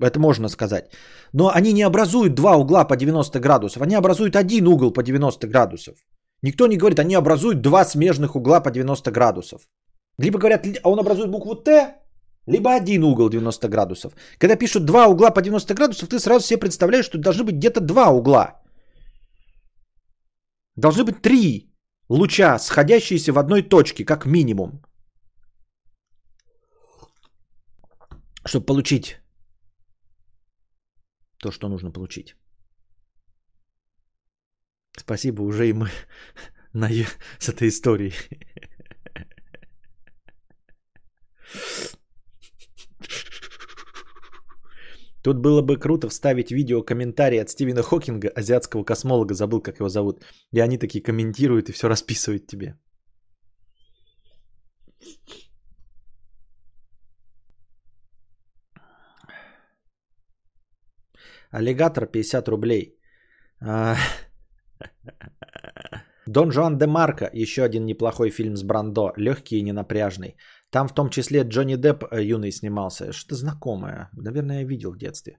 Это можно сказать. Но они не образуют два угла по 90 градусов. Они образуют один угол по 90 градусов. Никто не говорит, они образуют два смежных угла по 90 градусов. Либо говорят, он образует букву Т, либо один угол 90 градусов. Когда пишут два угла по 90 градусов, ты сразу себе представляешь, что должны быть где-то два угла. Должны быть три луча, сходящиеся в одной точке, как минимум. Чтобы получить то, что нужно получить. Спасибо уже и мы на, с этой историей. Тут было бы круто вставить видео комментарий от Стивена Хокинга, азиатского космолога, забыл, как его зовут. И они такие комментируют и все расписывают тебе. Аллигатор 50 рублей. А, Дон Жуан де Марко, еще один неплохой фильм с Брандо, легкий и ненапряжный. Там в том числе Джонни Депп э, юный снимался. Что-то знакомое. Наверное, я видел в детстве.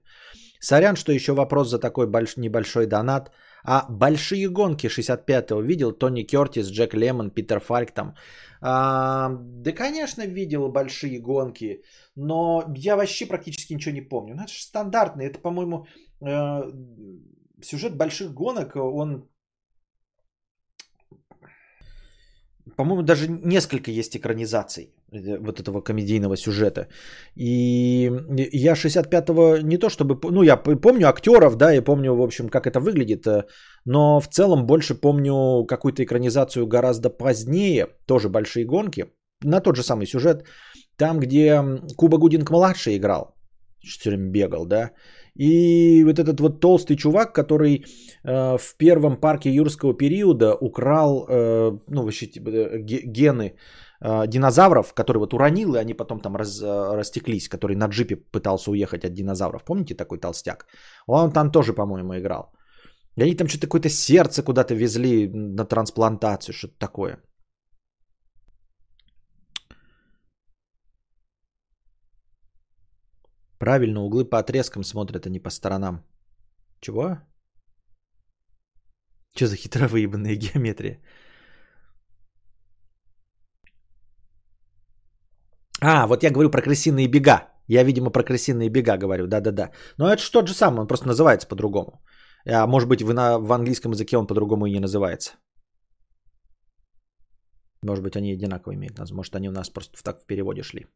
Сорян, что еще вопрос за такой больш... небольшой донат. А большие гонки 65-го видел? Тони Кертис, Джек Лемон, Питер Фальк там. А, да, конечно, видел большие гонки. Но я вообще практически ничего не помню. Ну, это же стандартный. Это, по-моему, э, сюжет больших гонок, он по-моему, даже несколько есть экранизаций э, вот этого комедийного сюжета. И я 65-го не то чтобы... Ну, я помню актеров, да, и помню, в общем, как это выглядит, э, но в целом больше помню какую-то экранизацию гораздо позднее, тоже большие гонки, на тот же самый сюжет, там, где Куба Гудинг-младший играл, все время бегал, да, и вот этот вот толстый чувак, который э, в первом парке юрского периода украл, э, ну, вообще, типа, э, гены э, динозавров, который вот уронил, и они потом там раз, э, растеклись, который на джипе пытался уехать от динозавров. Помните такой толстяк? Он там тоже, по-моему, играл. И они там что-то какое-то сердце куда-то везли на трансплантацию, что-то такое. Правильно, углы по отрезкам смотрят, а не по сторонам. Чего? Что за хитро выебанная геометрия? А, вот я говорю про крысиные бега. Я, видимо, про крысиные бега говорю, да-да-да. Но это же тот же самый, он просто называется по-другому. А может быть, вы на, в английском языке он по-другому и не называется. Может быть, они одинаково имеют название. Может, они у нас просто так в переводе шли.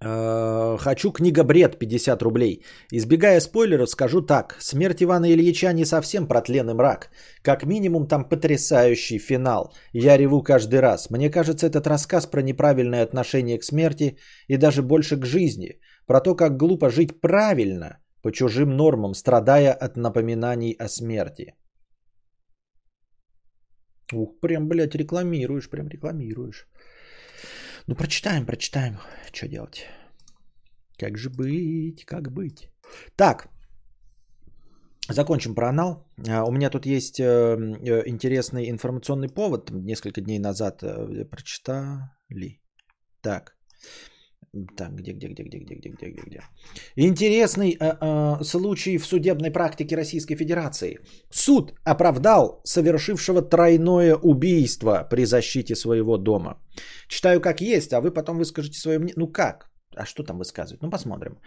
Хочу книга бред 50 рублей. Избегая спойлеров, скажу так. Смерть Ивана Ильича не совсем протлен мрак. Как минимум там потрясающий финал. Я реву каждый раз. Мне кажется, этот рассказ про неправильное отношение к смерти и даже больше к жизни. Про то, как глупо жить правильно, по чужим нормам, страдая от напоминаний о смерти. Ух, прям, блядь, рекламируешь, прям рекламируешь. Ну, прочитаем, прочитаем. Что делать? Как же быть, как быть? Так, закончим про анал. А, у меня тут есть э, э, интересный информационный повод. Несколько дней назад э, прочитали. Так. Так, где, где, где, где, где, где, где, где, где? Интересный э, э, случай в судебной практике Российской Федерации. Суд оправдал совершившего тройное убийство при защите своего дома. Читаю как есть, а вы потом выскажете свое мнение. Ну как? А что там высказывать? Ну посмотрим.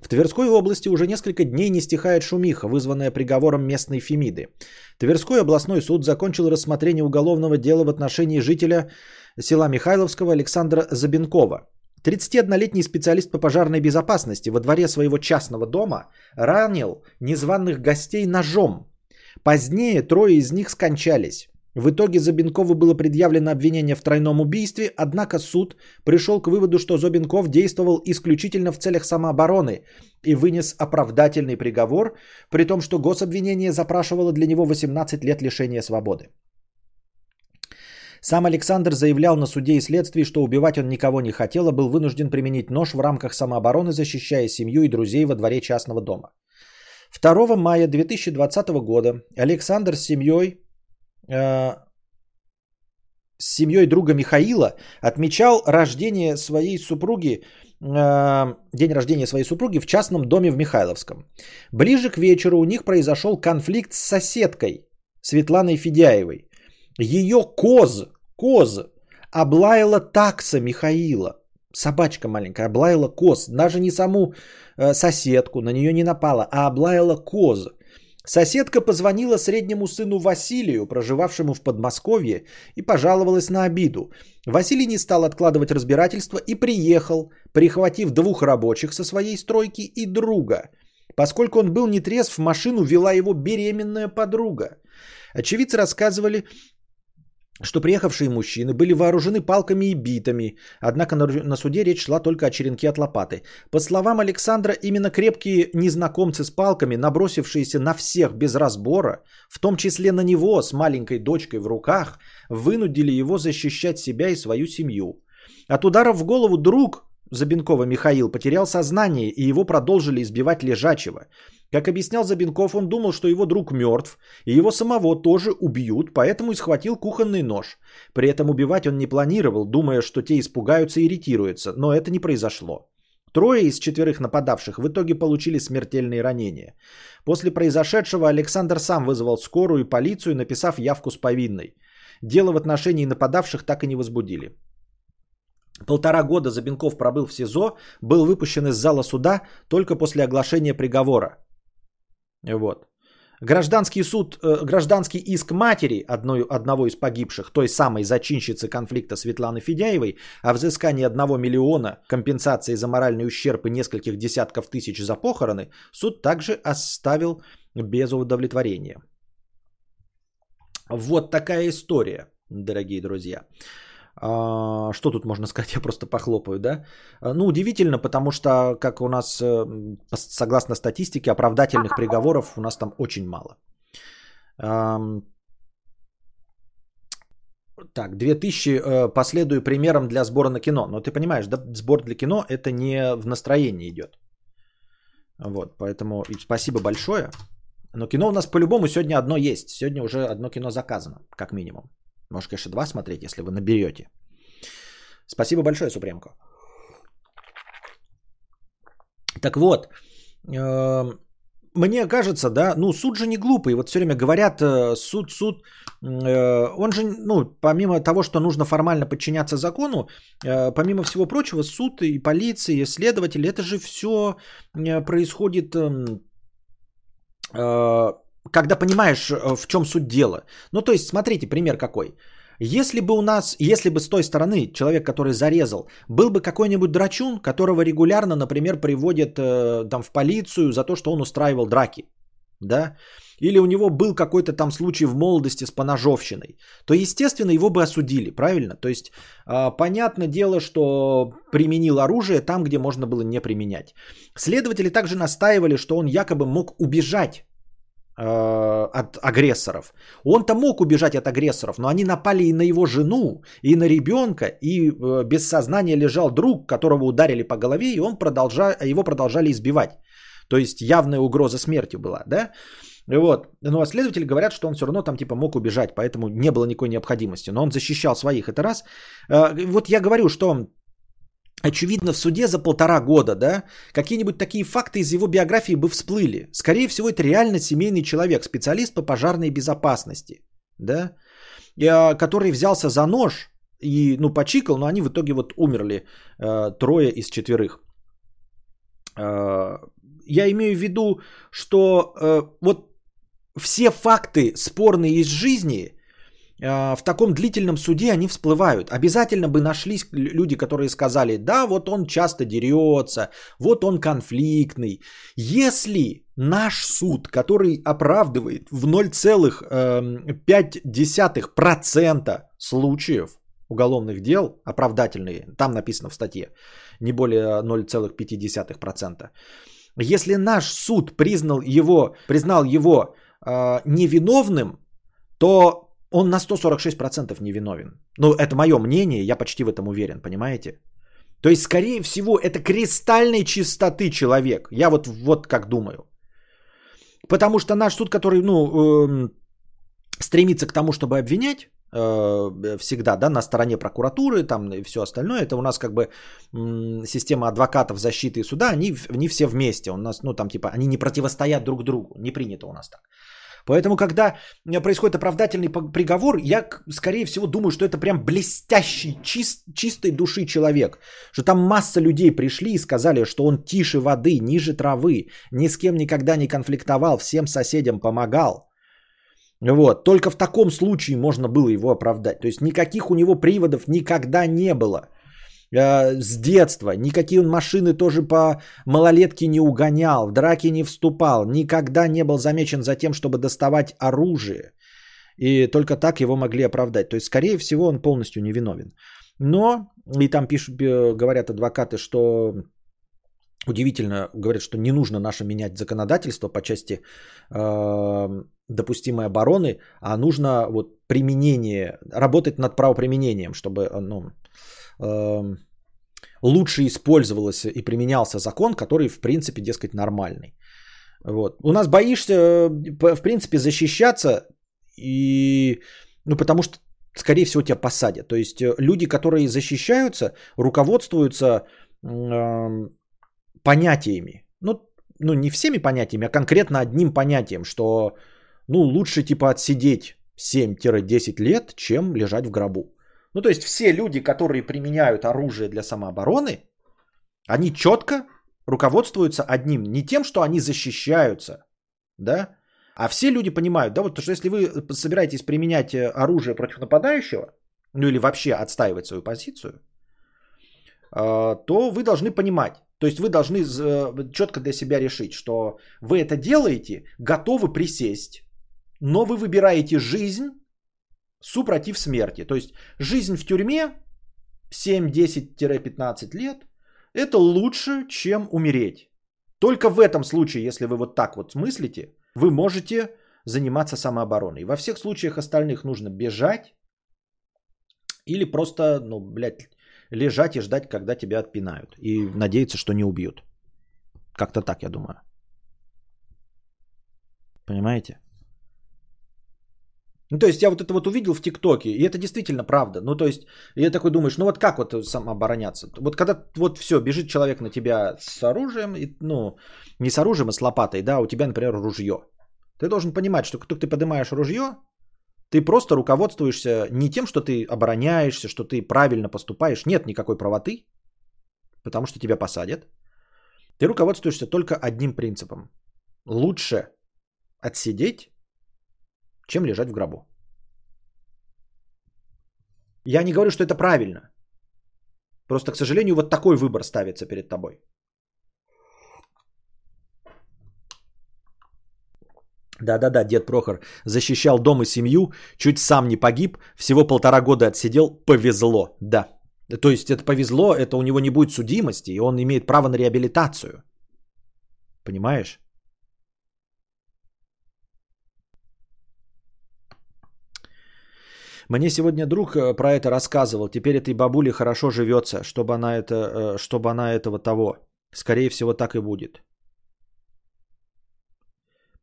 В Тверской области уже несколько дней не стихает шумиха, вызванная приговором местной Фемиды. Тверской областной суд закончил рассмотрение уголовного дела в отношении жителя села Михайловского Александра Забенкова. 31-летний специалист по пожарной безопасности во дворе своего частного дома ранил незваных гостей ножом. Позднее трое из них скончались. В итоге Забинкову было предъявлено обвинение в тройном убийстве, однако суд пришел к выводу, что Зобинков действовал исключительно в целях самообороны и вынес оправдательный приговор, при том, что гособвинение запрашивало для него 18 лет лишения свободы. Сам Александр заявлял на суде и следствии, что убивать он никого не хотел, а был вынужден применить нож в рамках самообороны, защищая семью и друзей во дворе частного дома. 2 мая 2020 года Александр с семьей, э, с семьей друга Михаила отмечал рождение своей супруги, э, день рождения своей супруги в частном доме в Михайловском. Ближе к вечеру у них произошел конфликт с соседкой Светланой Федяевой. Ее коз Коз облаяла такса Михаила. Собачка маленькая облаяла коз. Даже не саму э, соседку, на нее не напала, а облаяла коз. Соседка позвонила среднему сыну Василию, проживавшему в Подмосковье, и пожаловалась на обиду. Василий не стал откладывать разбирательство и приехал, прихватив двух рабочих со своей стройки и друга. Поскольку он был нетрезв, в машину вела его беременная подруга. Очевидцы рассказывали, что приехавшие мужчины были вооружены палками и битами, однако на суде речь шла только о черенке от лопаты. По словам Александра, именно крепкие незнакомцы с палками, набросившиеся на всех без разбора, в том числе на него с маленькой дочкой в руках, вынудили его защищать себя и свою семью. От ударов в голову друг Забинкова Михаил потерял сознание, и его продолжили избивать лежачего. Как объяснял Забинков, он думал, что его друг мертв, и его самого тоже убьют, поэтому и схватил кухонный нож. При этом убивать он не планировал, думая, что те испугаются и иритируются, но это не произошло. Трое из четверых нападавших в итоге получили смертельные ранения. После произошедшего Александр сам вызвал скорую и полицию, написав явку с повинной. Дело в отношении нападавших так и не возбудили. Полтора года Забинков пробыл в СИЗО, был выпущен из зала суда только после оглашения приговора. Вот. Гражданский суд, э, гражданский иск матери одной, одного из погибших, той самой зачинщицы конфликта Светланы Федяевой, о взыскании одного миллиона компенсации за моральный ущерб и нескольких десятков тысяч за похороны, суд также оставил без удовлетворения. Вот такая история, дорогие друзья. А, что тут можно сказать? Я просто похлопаю, да? А, ну, удивительно, потому что, как у нас, согласно статистике, оправдательных приговоров у нас там очень мало. Так, 2000 э, последую примером для сбора на кино. Но ты понимаешь, да, сбор для кино это не в настроении идет. Вот, поэтому спасибо большое. Но кино у нас по-любому сегодня одно есть. Сегодня уже одно кино заказано, как минимум. Может, конечно, два смотреть, если вы наберете. Спасибо большое, Супремко. Так вот, эм, мне кажется, да, ну суд же не глупый. Вот все время говорят, э, суд, суд, э, он же, ну, помимо того, что нужно формально подчиняться закону, э, помимо всего прочего, суд и полиция, и следователи, это же все происходит эм, когда понимаешь, э, в чем суть дела. Ну, то есть, смотрите, пример какой. Если бы у нас, если бы с той стороны человек, который зарезал, был бы какой-нибудь драчун, которого регулярно, например, приводят э, там в полицию за то, что он устраивал драки, да, или у него был какой-то там случай в молодости с поножовщиной, то, естественно, его бы осудили, правильно? То есть, э, понятное дело, что применил оружие там, где можно было не применять. Следователи также настаивали, что он якобы мог убежать от агрессоров. Он-то мог убежать от агрессоров, но они напали и на его жену, и на ребенка, и э, без сознания лежал друг, которого ударили по голове, и он продолжа, его продолжали избивать. То есть явная угроза смерти была, да? Вот. Но следователи говорят, что он все равно там типа мог убежать, поэтому не было никакой необходимости. Но он защищал своих, это раз. Э, вот я говорю, что очевидно, в суде за полтора года, да, какие-нибудь такие факты из его биографии бы всплыли. Скорее всего, это реально семейный человек, специалист по пожарной безопасности, да, а, который взялся за нож и, ну, почикал, но они в итоге вот умерли, э, трое из четверых. Э, я имею в виду, что э, вот все факты спорные из жизни – в таком длительном суде они всплывают. Обязательно бы нашлись люди, которые сказали, да, вот он часто дерется, вот он конфликтный. Если наш суд, который оправдывает в 0,5% эм, случаев уголовных дел, оправдательные, там написано в статье, не более 0,5%, если наш суд признал его, признал его э, невиновным, то он на 146% невиновен. Ну, это мое мнение, я почти в этом уверен, понимаете? То есть, скорее всего, это кристальной чистоты человек. Я вот, вот как думаю. Потому что наш суд, который, ну, э, стремится к тому, чтобы обвинять, э, всегда, да, на стороне прокуратуры, там и все остальное, это у нас как бы э, система адвокатов, защиты и суда, они, они все вместе, у нас, ну, там типа, они не противостоят друг другу, не принято у нас так. Поэтому, когда происходит оправдательный приговор, я, скорее всего, думаю, что это прям блестящий, чист, чистой души человек. Что там масса людей пришли и сказали, что он тише воды, ниже травы, ни с кем никогда не конфликтовал, всем соседям помогал. Вот. Только в таком случае можно было его оправдать. То есть никаких у него приводов никогда не было. Э, с детства. Никакие он машины тоже по малолетке не угонял, в драки не вступал, никогда не был замечен за тем, чтобы доставать оружие. И только так его могли оправдать. То есть, скорее всего, он полностью невиновен. Но, и там пишут, э, говорят адвокаты, что удивительно, говорят, что не нужно наше менять законодательство по части э, допустимой обороны, а нужно вот применение, работать над правоприменением, чтобы ну, Эм, лучше использовался и применялся закон, который, в принципе, дескать, нормальный. Вот. У нас боишься, э, в принципе, защищаться, и, ну, потому что, скорее всего, тебя посадят. То есть э, люди, которые защищаются, руководствуются э, понятиями. Ну, ну, не всеми понятиями, а конкретно одним понятием, что, ну, лучше, типа, отсидеть 7-10 лет, чем лежать в гробу. Ну, то есть все люди, которые применяют оружие для самообороны, они четко руководствуются одним, не тем, что они защищаются, да, а все люди понимают, да, вот что если вы собираетесь применять э, оружие против нападающего, ну или вообще отстаивать свою позицию, э, то вы должны понимать, то есть вы должны э, четко для себя решить, что вы это делаете, готовы присесть, но вы выбираете жизнь супротив смерти. То есть жизнь в тюрьме 7-10-15 лет – это лучше, чем умереть. Только в этом случае, если вы вот так вот смыслите, вы можете заниматься самообороной. Во всех случаях остальных нужно бежать или просто, ну, блядь, лежать и ждать, когда тебя отпинают. И надеяться, что не убьют. Как-то так, я думаю. Понимаете? Ну, то есть я вот это вот увидел в ТикТоке, и это действительно правда. Ну, то есть, я такой думаешь, ну вот как вот самообороняться? Вот когда вот все, бежит человек на тебя с оружием, и, ну, не с оружием, а с лопатой, да, у тебя, например, ружье. Ты должен понимать, что как только ты поднимаешь ружье, ты просто руководствуешься не тем, что ты обороняешься, что ты правильно поступаешь. Нет никакой правоты, потому что тебя посадят. Ты руководствуешься только одним принципом. Лучше отсидеть, чем лежать в гробу. Я не говорю, что это правильно. Просто, к сожалению, вот такой выбор ставится перед тобой. Да-да-да, дед Прохор защищал дом и семью, чуть сам не погиб, всего полтора года отсидел, повезло, да. То есть это повезло, это у него не будет судимости, и он имеет право на реабилитацию. Понимаешь? Мне сегодня друг э, про это рассказывал. Теперь этой бабуле хорошо живется, чтобы она, это, э, чтобы она этого того. Скорее всего, так и будет.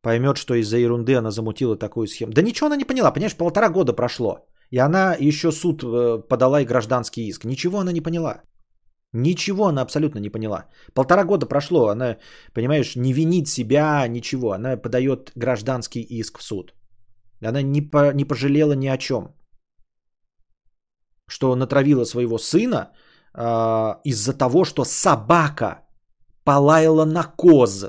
Поймет, что из-за ерунды она замутила такую схему. Да ничего она не поняла, понимаешь, полтора года прошло. И она еще суд э, подала и гражданский иск. Ничего она не поняла. Ничего она абсолютно не поняла. Полтора года прошло, она, понимаешь, не винит себя, ничего. Она подает гражданский иск в суд. Она не, по, не пожалела ни о чем что натравила своего сына э, из-за того, что собака полаяла на коз.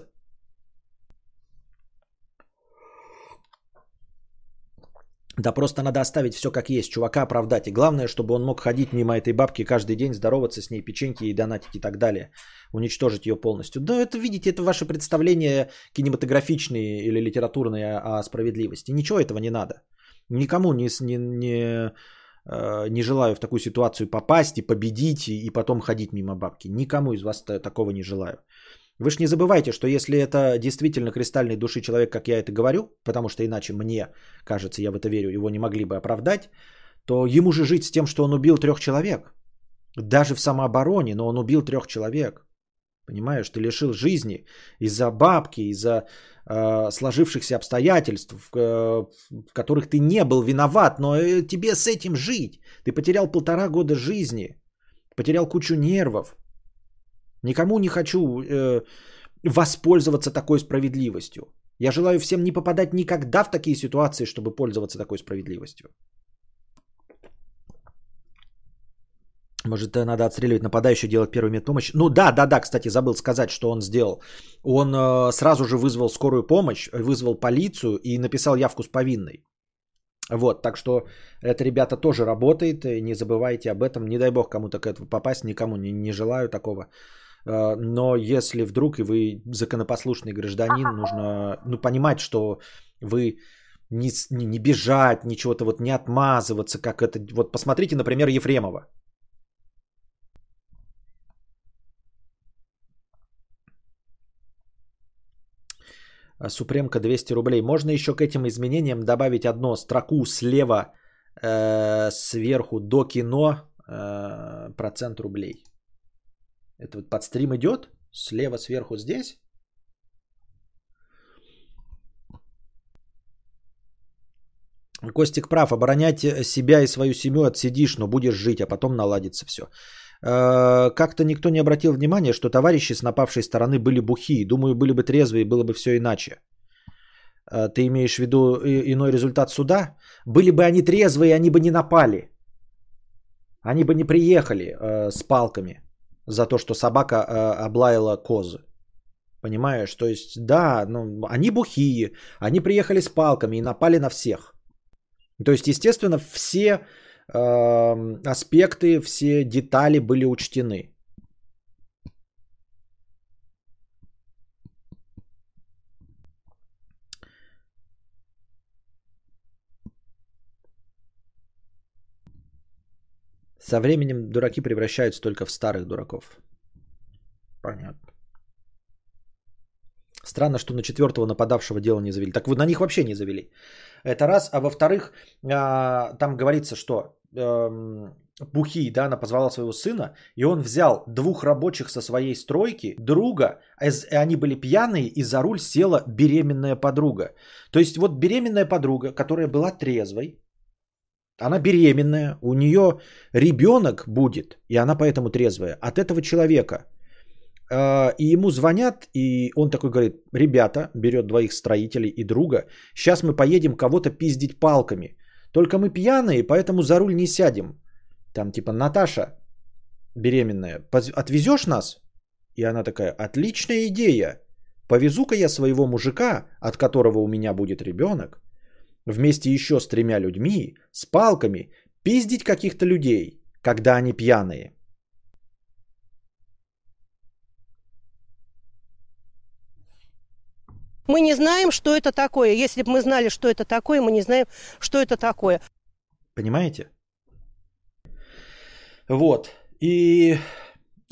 Да просто надо оставить все как есть, чувака оправдать. И главное, чтобы он мог ходить мимо этой бабки каждый день, здороваться с ней, печеньки и донатить и так далее. Уничтожить ее полностью. Да это, видите, это ваши представления кинематографичные или литературные о справедливости. Ничего этого не надо. Никому не, не, не не желаю в такую ситуацию попасть и победить, и потом ходить мимо бабки. Никому из вас такого не желаю. Вы же не забывайте, что если это действительно кристальной души человек, как я это говорю, потому что иначе мне кажется, я в это верю, его не могли бы оправдать, то ему же жить с тем, что он убил трех человек. Даже в самообороне, но он убил трех человек. Понимаешь, ты лишил жизни из-за бабки, из-за э, сложившихся обстоятельств, в, э, в которых ты не был виноват, но э, тебе с этим жить. Ты потерял полтора года жизни, потерял кучу нервов. Никому не хочу э, воспользоваться такой справедливостью. Я желаю всем не попадать никогда в такие ситуации, чтобы пользоваться такой справедливостью. Может, надо отстреливать нападающего, делать первую медпомощь. Ну да, да, да, кстати, забыл сказать, что он сделал. Он э, сразу же вызвал скорую помощь, вызвал полицию и написал явку с повинной. Вот, так что это, ребята, тоже работает. Не забывайте об этом. Не дай бог кому-то к этому попасть, никому не, не желаю такого. Э, но если вдруг и вы законопослушный гражданин, нужно ну, понимать, что вы не, не бежать, ничего-то вот не отмазываться, как это. Вот посмотрите, например, Ефремова. А Супремка 200 рублей. Можно еще к этим изменениям добавить одно строку слева э, сверху до кино э, процент рублей. Это вот под стрим идет, слева сверху здесь. Костик прав, оборонять себя и свою семью отсидишь, но будешь жить, а потом наладится все. Как-то никто не обратил внимания, что товарищи с напавшей стороны были бухие. Думаю, были бы трезвые, было бы все иначе. Э, ты имеешь в виду иной результат суда? Были бы они трезвые, они бы не напали. Они бы не приехали э, с палками за то, что собака э, облаяла козы. Понимаешь? То есть, да, ну, они бухие, они приехали с палками и напали на всех. То есть, естественно, все э, аспекты, все детали были учтены. Со временем дураки превращаются только в старых дураков. Понятно. Странно, что на четвертого нападавшего дело не завели. Так вы на них вообще не завели. Это раз. А во-вторых, а, там говорится, что эм, Бухий, да, она позвала своего сына, и он взял двух рабочих со своей стройки, друга, они были пьяные, и за руль села беременная подруга. То есть вот беременная подруга, которая была трезвой, она беременная, у нее ребенок будет, и она поэтому трезвая. От этого человека. А, и ему звонят, и он такой говорит, ребята, берет двоих строителей и друга, сейчас мы поедем кого-то пиздить палками. Только мы пьяные, поэтому за руль не сядем. Там типа, Наташа, беременная, отвезешь нас? И она такая, отличная идея. Повезу-ка я своего мужика, от которого у меня будет ребенок, вместе еще с тремя людьми, с палками, пиздить каких-то людей, когда они пьяные. Мы не знаем, что это такое. Если бы мы знали, что это такое, мы не знаем, что это такое. Понимаете? Вот. И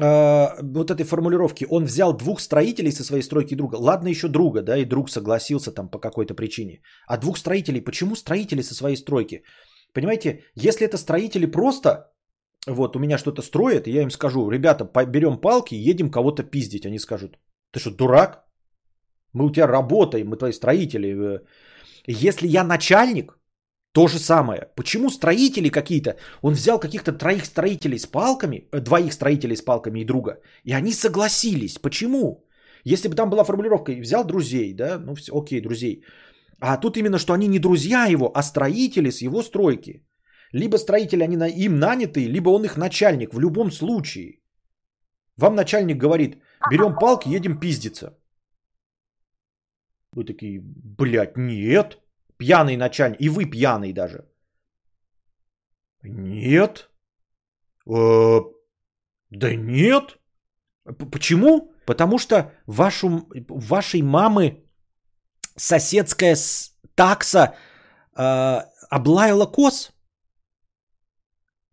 э, вот этой формулировки. Он взял двух строителей со своей стройки друга. Ладно, еще друга, да, и друг согласился там по какой-то причине. А двух строителей, почему строители со своей стройки? Понимаете, если это строители просто, вот у меня что-то строят, я им скажу, ребята, берем палки, едем кого-то пиздить. Они скажут, ты что, дурак? Мы у тебя работаем, мы твои строители. Если я начальник, то же самое. Почему строители какие-то? Он взял каких-то троих строителей с палками, э, двоих строителей с палками и друга, и они согласились. Почему? Если бы там была формулировка, взял друзей, да, ну все, окей, друзей. А тут именно, что они не друзья его, а строители с его стройки. Либо строители, они на, им наняты, либо он их начальник. В любом случае. Вам начальник говорит, берем палки, едем пиздиться. Вы такие, блядь, нет. Пьяный начальник. И вы пьяный даже. Нет. Э, да нет. Почему? Потому что вашу, вашей мамы соседская такса э, облаяла коз.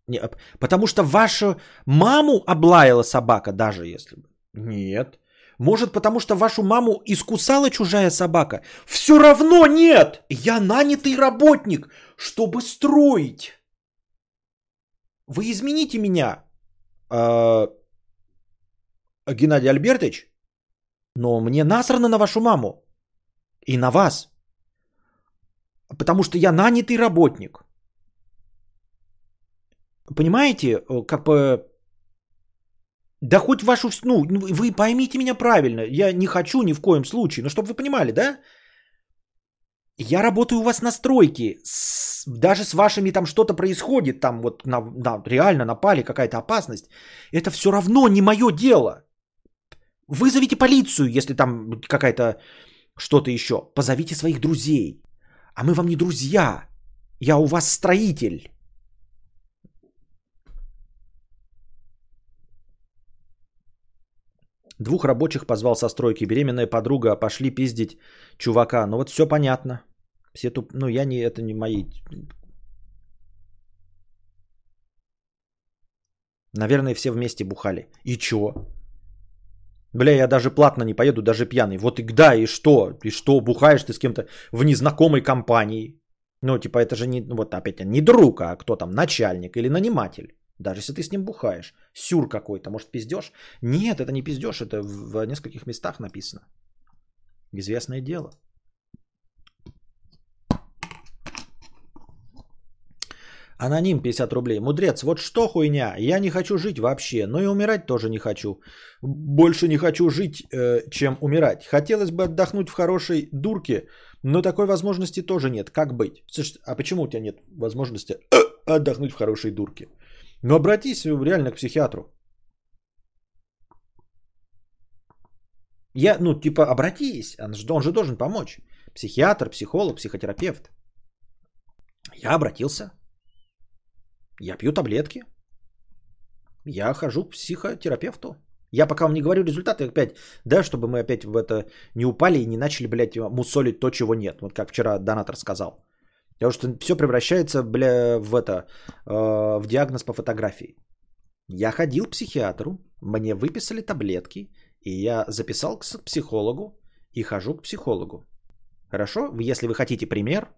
Не, потому что вашу маму облаяла собака, даже если бы. Нет. Может, потому что вашу маму искусала чужая собака? Все равно нет! Я нанятый работник, чтобы строить. Вы измените меня, э, Геннадий Альбертович, но мне насрано на вашу маму и на вас. Потому что я нанятый работник. Понимаете, как бы да хоть вашу... Ну, вы поймите меня правильно. Я не хочу ни в коем случае. Но чтобы вы понимали, да? Я работаю у вас на стройке. С, даже с вашими там что-то происходит. Там вот на, на, реально напали, какая-то опасность. Это все равно не мое дело. Вызовите полицию, если там какая-то что-то еще. Позовите своих друзей. А мы вам не друзья. Я у вас строитель. Двух рабочих позвал со стройки, беременная подруга, пошли пиздить чувака. Ну вот все понятно. Все туп... Ну я не, это не мои... Наверное, все вместе бухали. И чё? Бля, я даже платно не поеду, даже пьяный. Вот и да, и что? И что, бухаешь ты с кем-то в незнакомой компании? Ну, типа, это же не, вот опять, не друг, а кто там, начальник или наниматель. Даже если ты с ним бухаешь. Сюр какой-то, может пиздешь? Нет, это не пиздешь, это в нескольких местах написано. Известное дело. Аноним 50 рублей. Мудрец, вот что хуйня? Я не хочу жить вообще, но и умирать тоже не хочу. Больше не хочу жить, э, чем умирать. Хотелось бы отдохнуть в хорошей дурке, но такой возможности тоже нет. Как быть? Слушай, а почему у тебя нет возможности отдохнуть в хорошей дурке? Ну обратись реально к психиатру. Я, ну, типа, обратись, он же, он же должен помочь. Психиатр, психолог, психотерапевт. Я обратился. Я пью таблетки. Я хожу к психотерапевту. Я пока вам не говорю результаты опять, да, чтобы мы опять в это не упали и не начали, блядь, мусолить то, чего нет. Вот как вчера донатор сказал. Потому что все превращается, бля, в это, э, в диагноз по фотографии. Я ходил к психиатру, мне выписали таблетки, и я записал к психологу и хожу к психологу. Хорошо? Если вы хотите пример,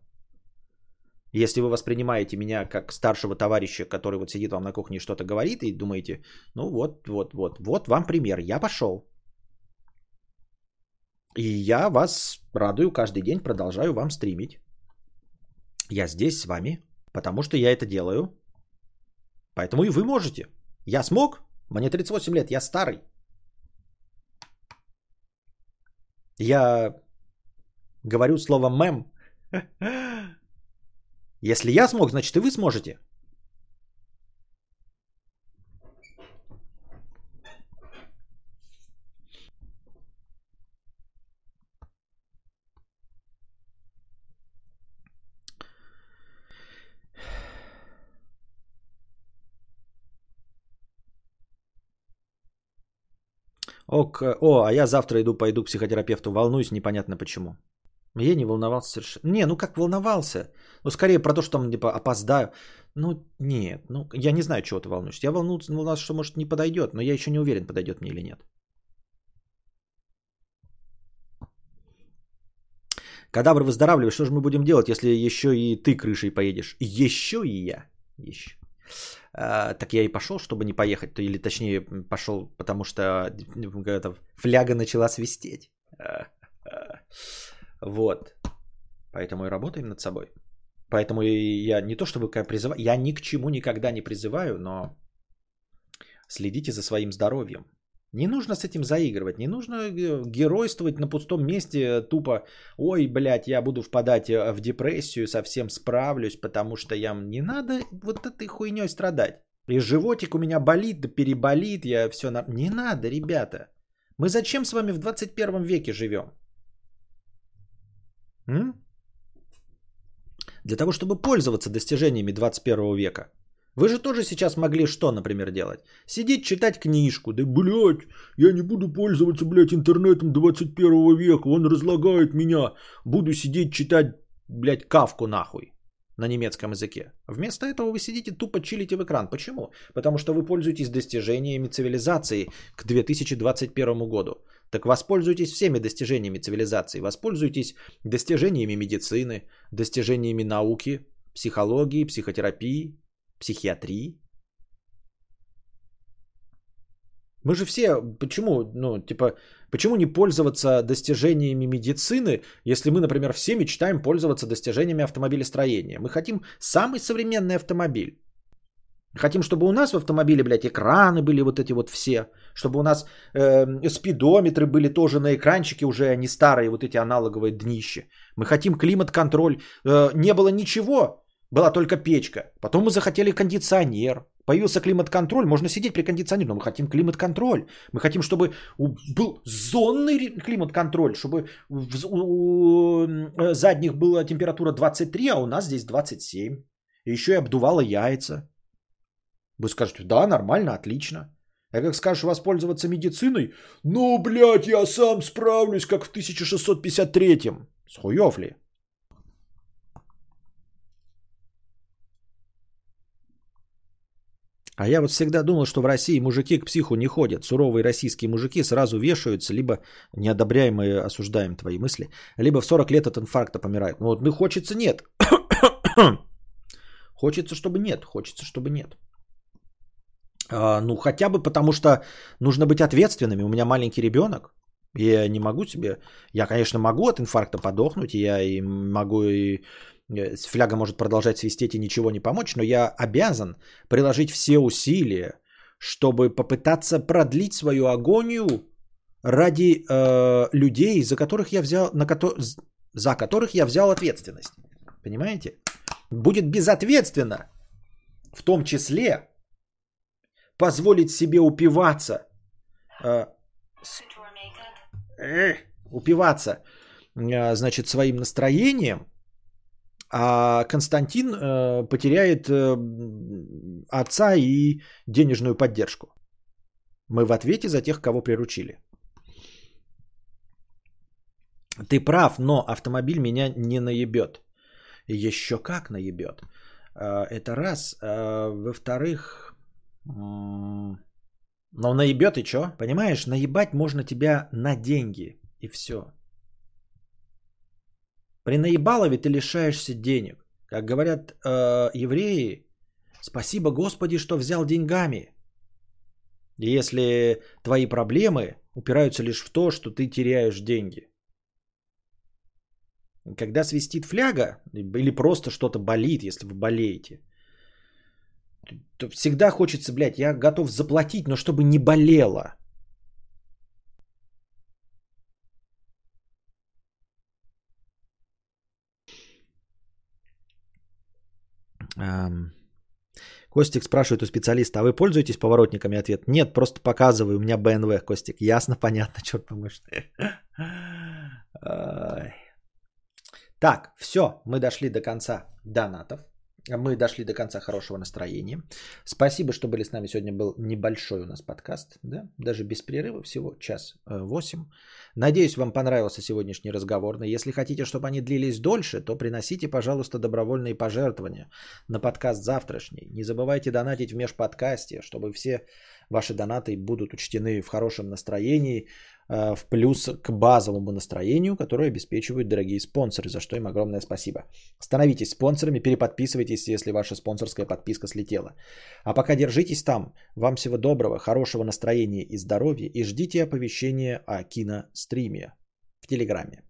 если вы воспринимаете меня как старшего товарища, который вот сидит вам на кухне и что-то говорит, и думаете, ну вот, вот, вот, вот вам пример, я пошел. И я вас радую каждый день, продолжаю вам стримить. Я здесь с вами, потому что я это делаю. Поэтому и вы можете. Я смог? Мне 38 лет, я старый. Я говорю слово мем. Если я смог, значит и вы сможете. Ок, о, а я завтра иду, пойду к психотерапевту. Волнуюсь непонятно почему. Я не волновался совершенно. Не, ну как волновался? Ну, скорее про то, что там, типа, опоздаю. Ну, нет, ну, я не знаю, чего ты волнуешься. Я волнуюсь, волновался, что, может, не подойдет, но я еще не уверен, подойдет мне или нет. Кадавр выздоравливаешь, что же мы будем делать, если еще и ты крышей поедешь? Еще и я. Еще. А, так я и пошел, чтобы не поехать, или точнее пошел, потому что это, фляга начала свистеть. А, а. Вот. Поэтому и работаем над собой. Поэтому я не то чтобы призываю, я ни к чему никогда не призываю, но следите за своим здоровьем. Не нужно с этим заигрывать, не нужно э, геройствовать на пустом месте тупо, ой, блядь, я буду впадать э, в депрессию, совсем справлюсь, потому что я не надо вот этой хуйней страдать. И животик у меня болит, да переболит, я все... На... Не надо, ребята. Мы зачем с вами в 21 веке живем? М? Для того, чтобы пользоваться достижениями 21 века. Вы же тоже сейчас могли что, например, делать? Сидеть, читать книжку. Да, блядь, я не буду пользоваться, блядь, интернетом 21 века. Он разлагает меня. Буду сидеть, читать, блядь, кавку нахуй на немецком языке. Вместо этого вы сидите тупо чилите в экран. Почему? Потому что вы пользуетесь достижениями цивилизации к 2021 году. Так воспользуйтесь всеми достижениями цивилизации. Воспользуйтесь достижениями медицины, достижениями науки, психологии, психотерапии, психиатрии. Мы же все, почему, ну, типа, почему не пользоваться достижениями медицины, если мы, например, все мечтаем пользоваться достижениями автомобилестроения? Мы хотим самый современный автомобиль. Хотим, чтобы у нас в автомобиле, блядь, экраны были вот эти вот все, чтобы у нас э, спидометры были тоже на экранчике, уже не старые вот эти аналоговые днища. Мы хотим климат-контроль. Э, не было ничего, была только печка. Потом мы захотели кондиционер. Появился климат-контроль, можно сидеть при кондиционере, но мы хотим климат-контроль. Мы хотим, чтобы был зонный климат-контроль, чтобы у задних была температура 23, а у нас здесь 27. И еще и обдувало яйца. Вы скажете, да, нормально, отлично. А как скажешь воспользоваться медициной? Ну, блядь, я сам справлюсь, как в 1653-м. Схуев ли? А я вот всегда думал, что в России мужики к психу не ходят. Суровые российские мужики сразу вешаются, либо неодобряем и осуждаем твои мысли, либо в 40 лет от инфаркта помирают. Ну вот, ну хочется нет. хочется, чтобы нет. Хочется, чтобы нет. А, ну, хотя бы потому, что нужно быть ответственными. У меня маленький ребенок. Я не могу себе... Я, конечно, могу от инфаркта подохнуть. Я и могу и фляга может продолжать свистеть и ничего не помочь, но я обязан приложить все усилия, чтобы попытаться продлить свою агонию ради э, людей, за которых я взял, на ко- за которых я взял ответственность. Понимаете? Будет безответственно, в том числе, позволить себе упиваться, э, э, упиваться, э, значит, своим настроением, а Константин э, потеряет э, отца и денежную поддержку. Мы в ответе за тех, кого приручили. Ты прав, но автомобиль меня не наебет. Еще как наебет. Э, Это раз. Э, Во-вторых, но наебет и что? Понимаешь, наебать можно тебя на деньги. И все. При наебалове ты лишаешься денег. Как говорят э, евреи, спасибо Господи, что взял деньгами. Если твои проблемы упираются лишь в то, что ты теряешь деньги. Когда свистит фляга, или просто что-то болит, если вы болеете, то всегда хочется, блядь, я готов заплатить, но чтобы не болело. Костик спрашивает у специалиста, а вы пользуетесь поворотниками? Ответ, нет, просто показываю, у меня BMW, Костик. Ясно, понятно, черт. Ай. Так, все, мы дошли до конца донатов. Мы дошли до конца хорошего настроения. Спасибо, что были с нами. Сегодня был небольшой у нас подкаст. Да? Даже без перерыва, всего час э, восемь. Надеюсь, вам понравился сегодняшний разговор. Но если хотите, чтобы они длились дольше, то приносите, пожалуйста, добровольные пожертвования на подкаст завтрашний. Не забывайте донатить в межподкасте, чтобы все ваши донаты будут учтены в хорошем настроении, в плюс к базовому настроению, которое обеспечивают дорогие спонсоры, за что им огромное спасибо. Становитесь спонсорами, переподписывайтесь, если ваша спонсорская подписка слетела. А пока держитесь там. Вам всего доброго, хорошего настроения и здоровья и ждите оповещения о киностриме в Телеграме.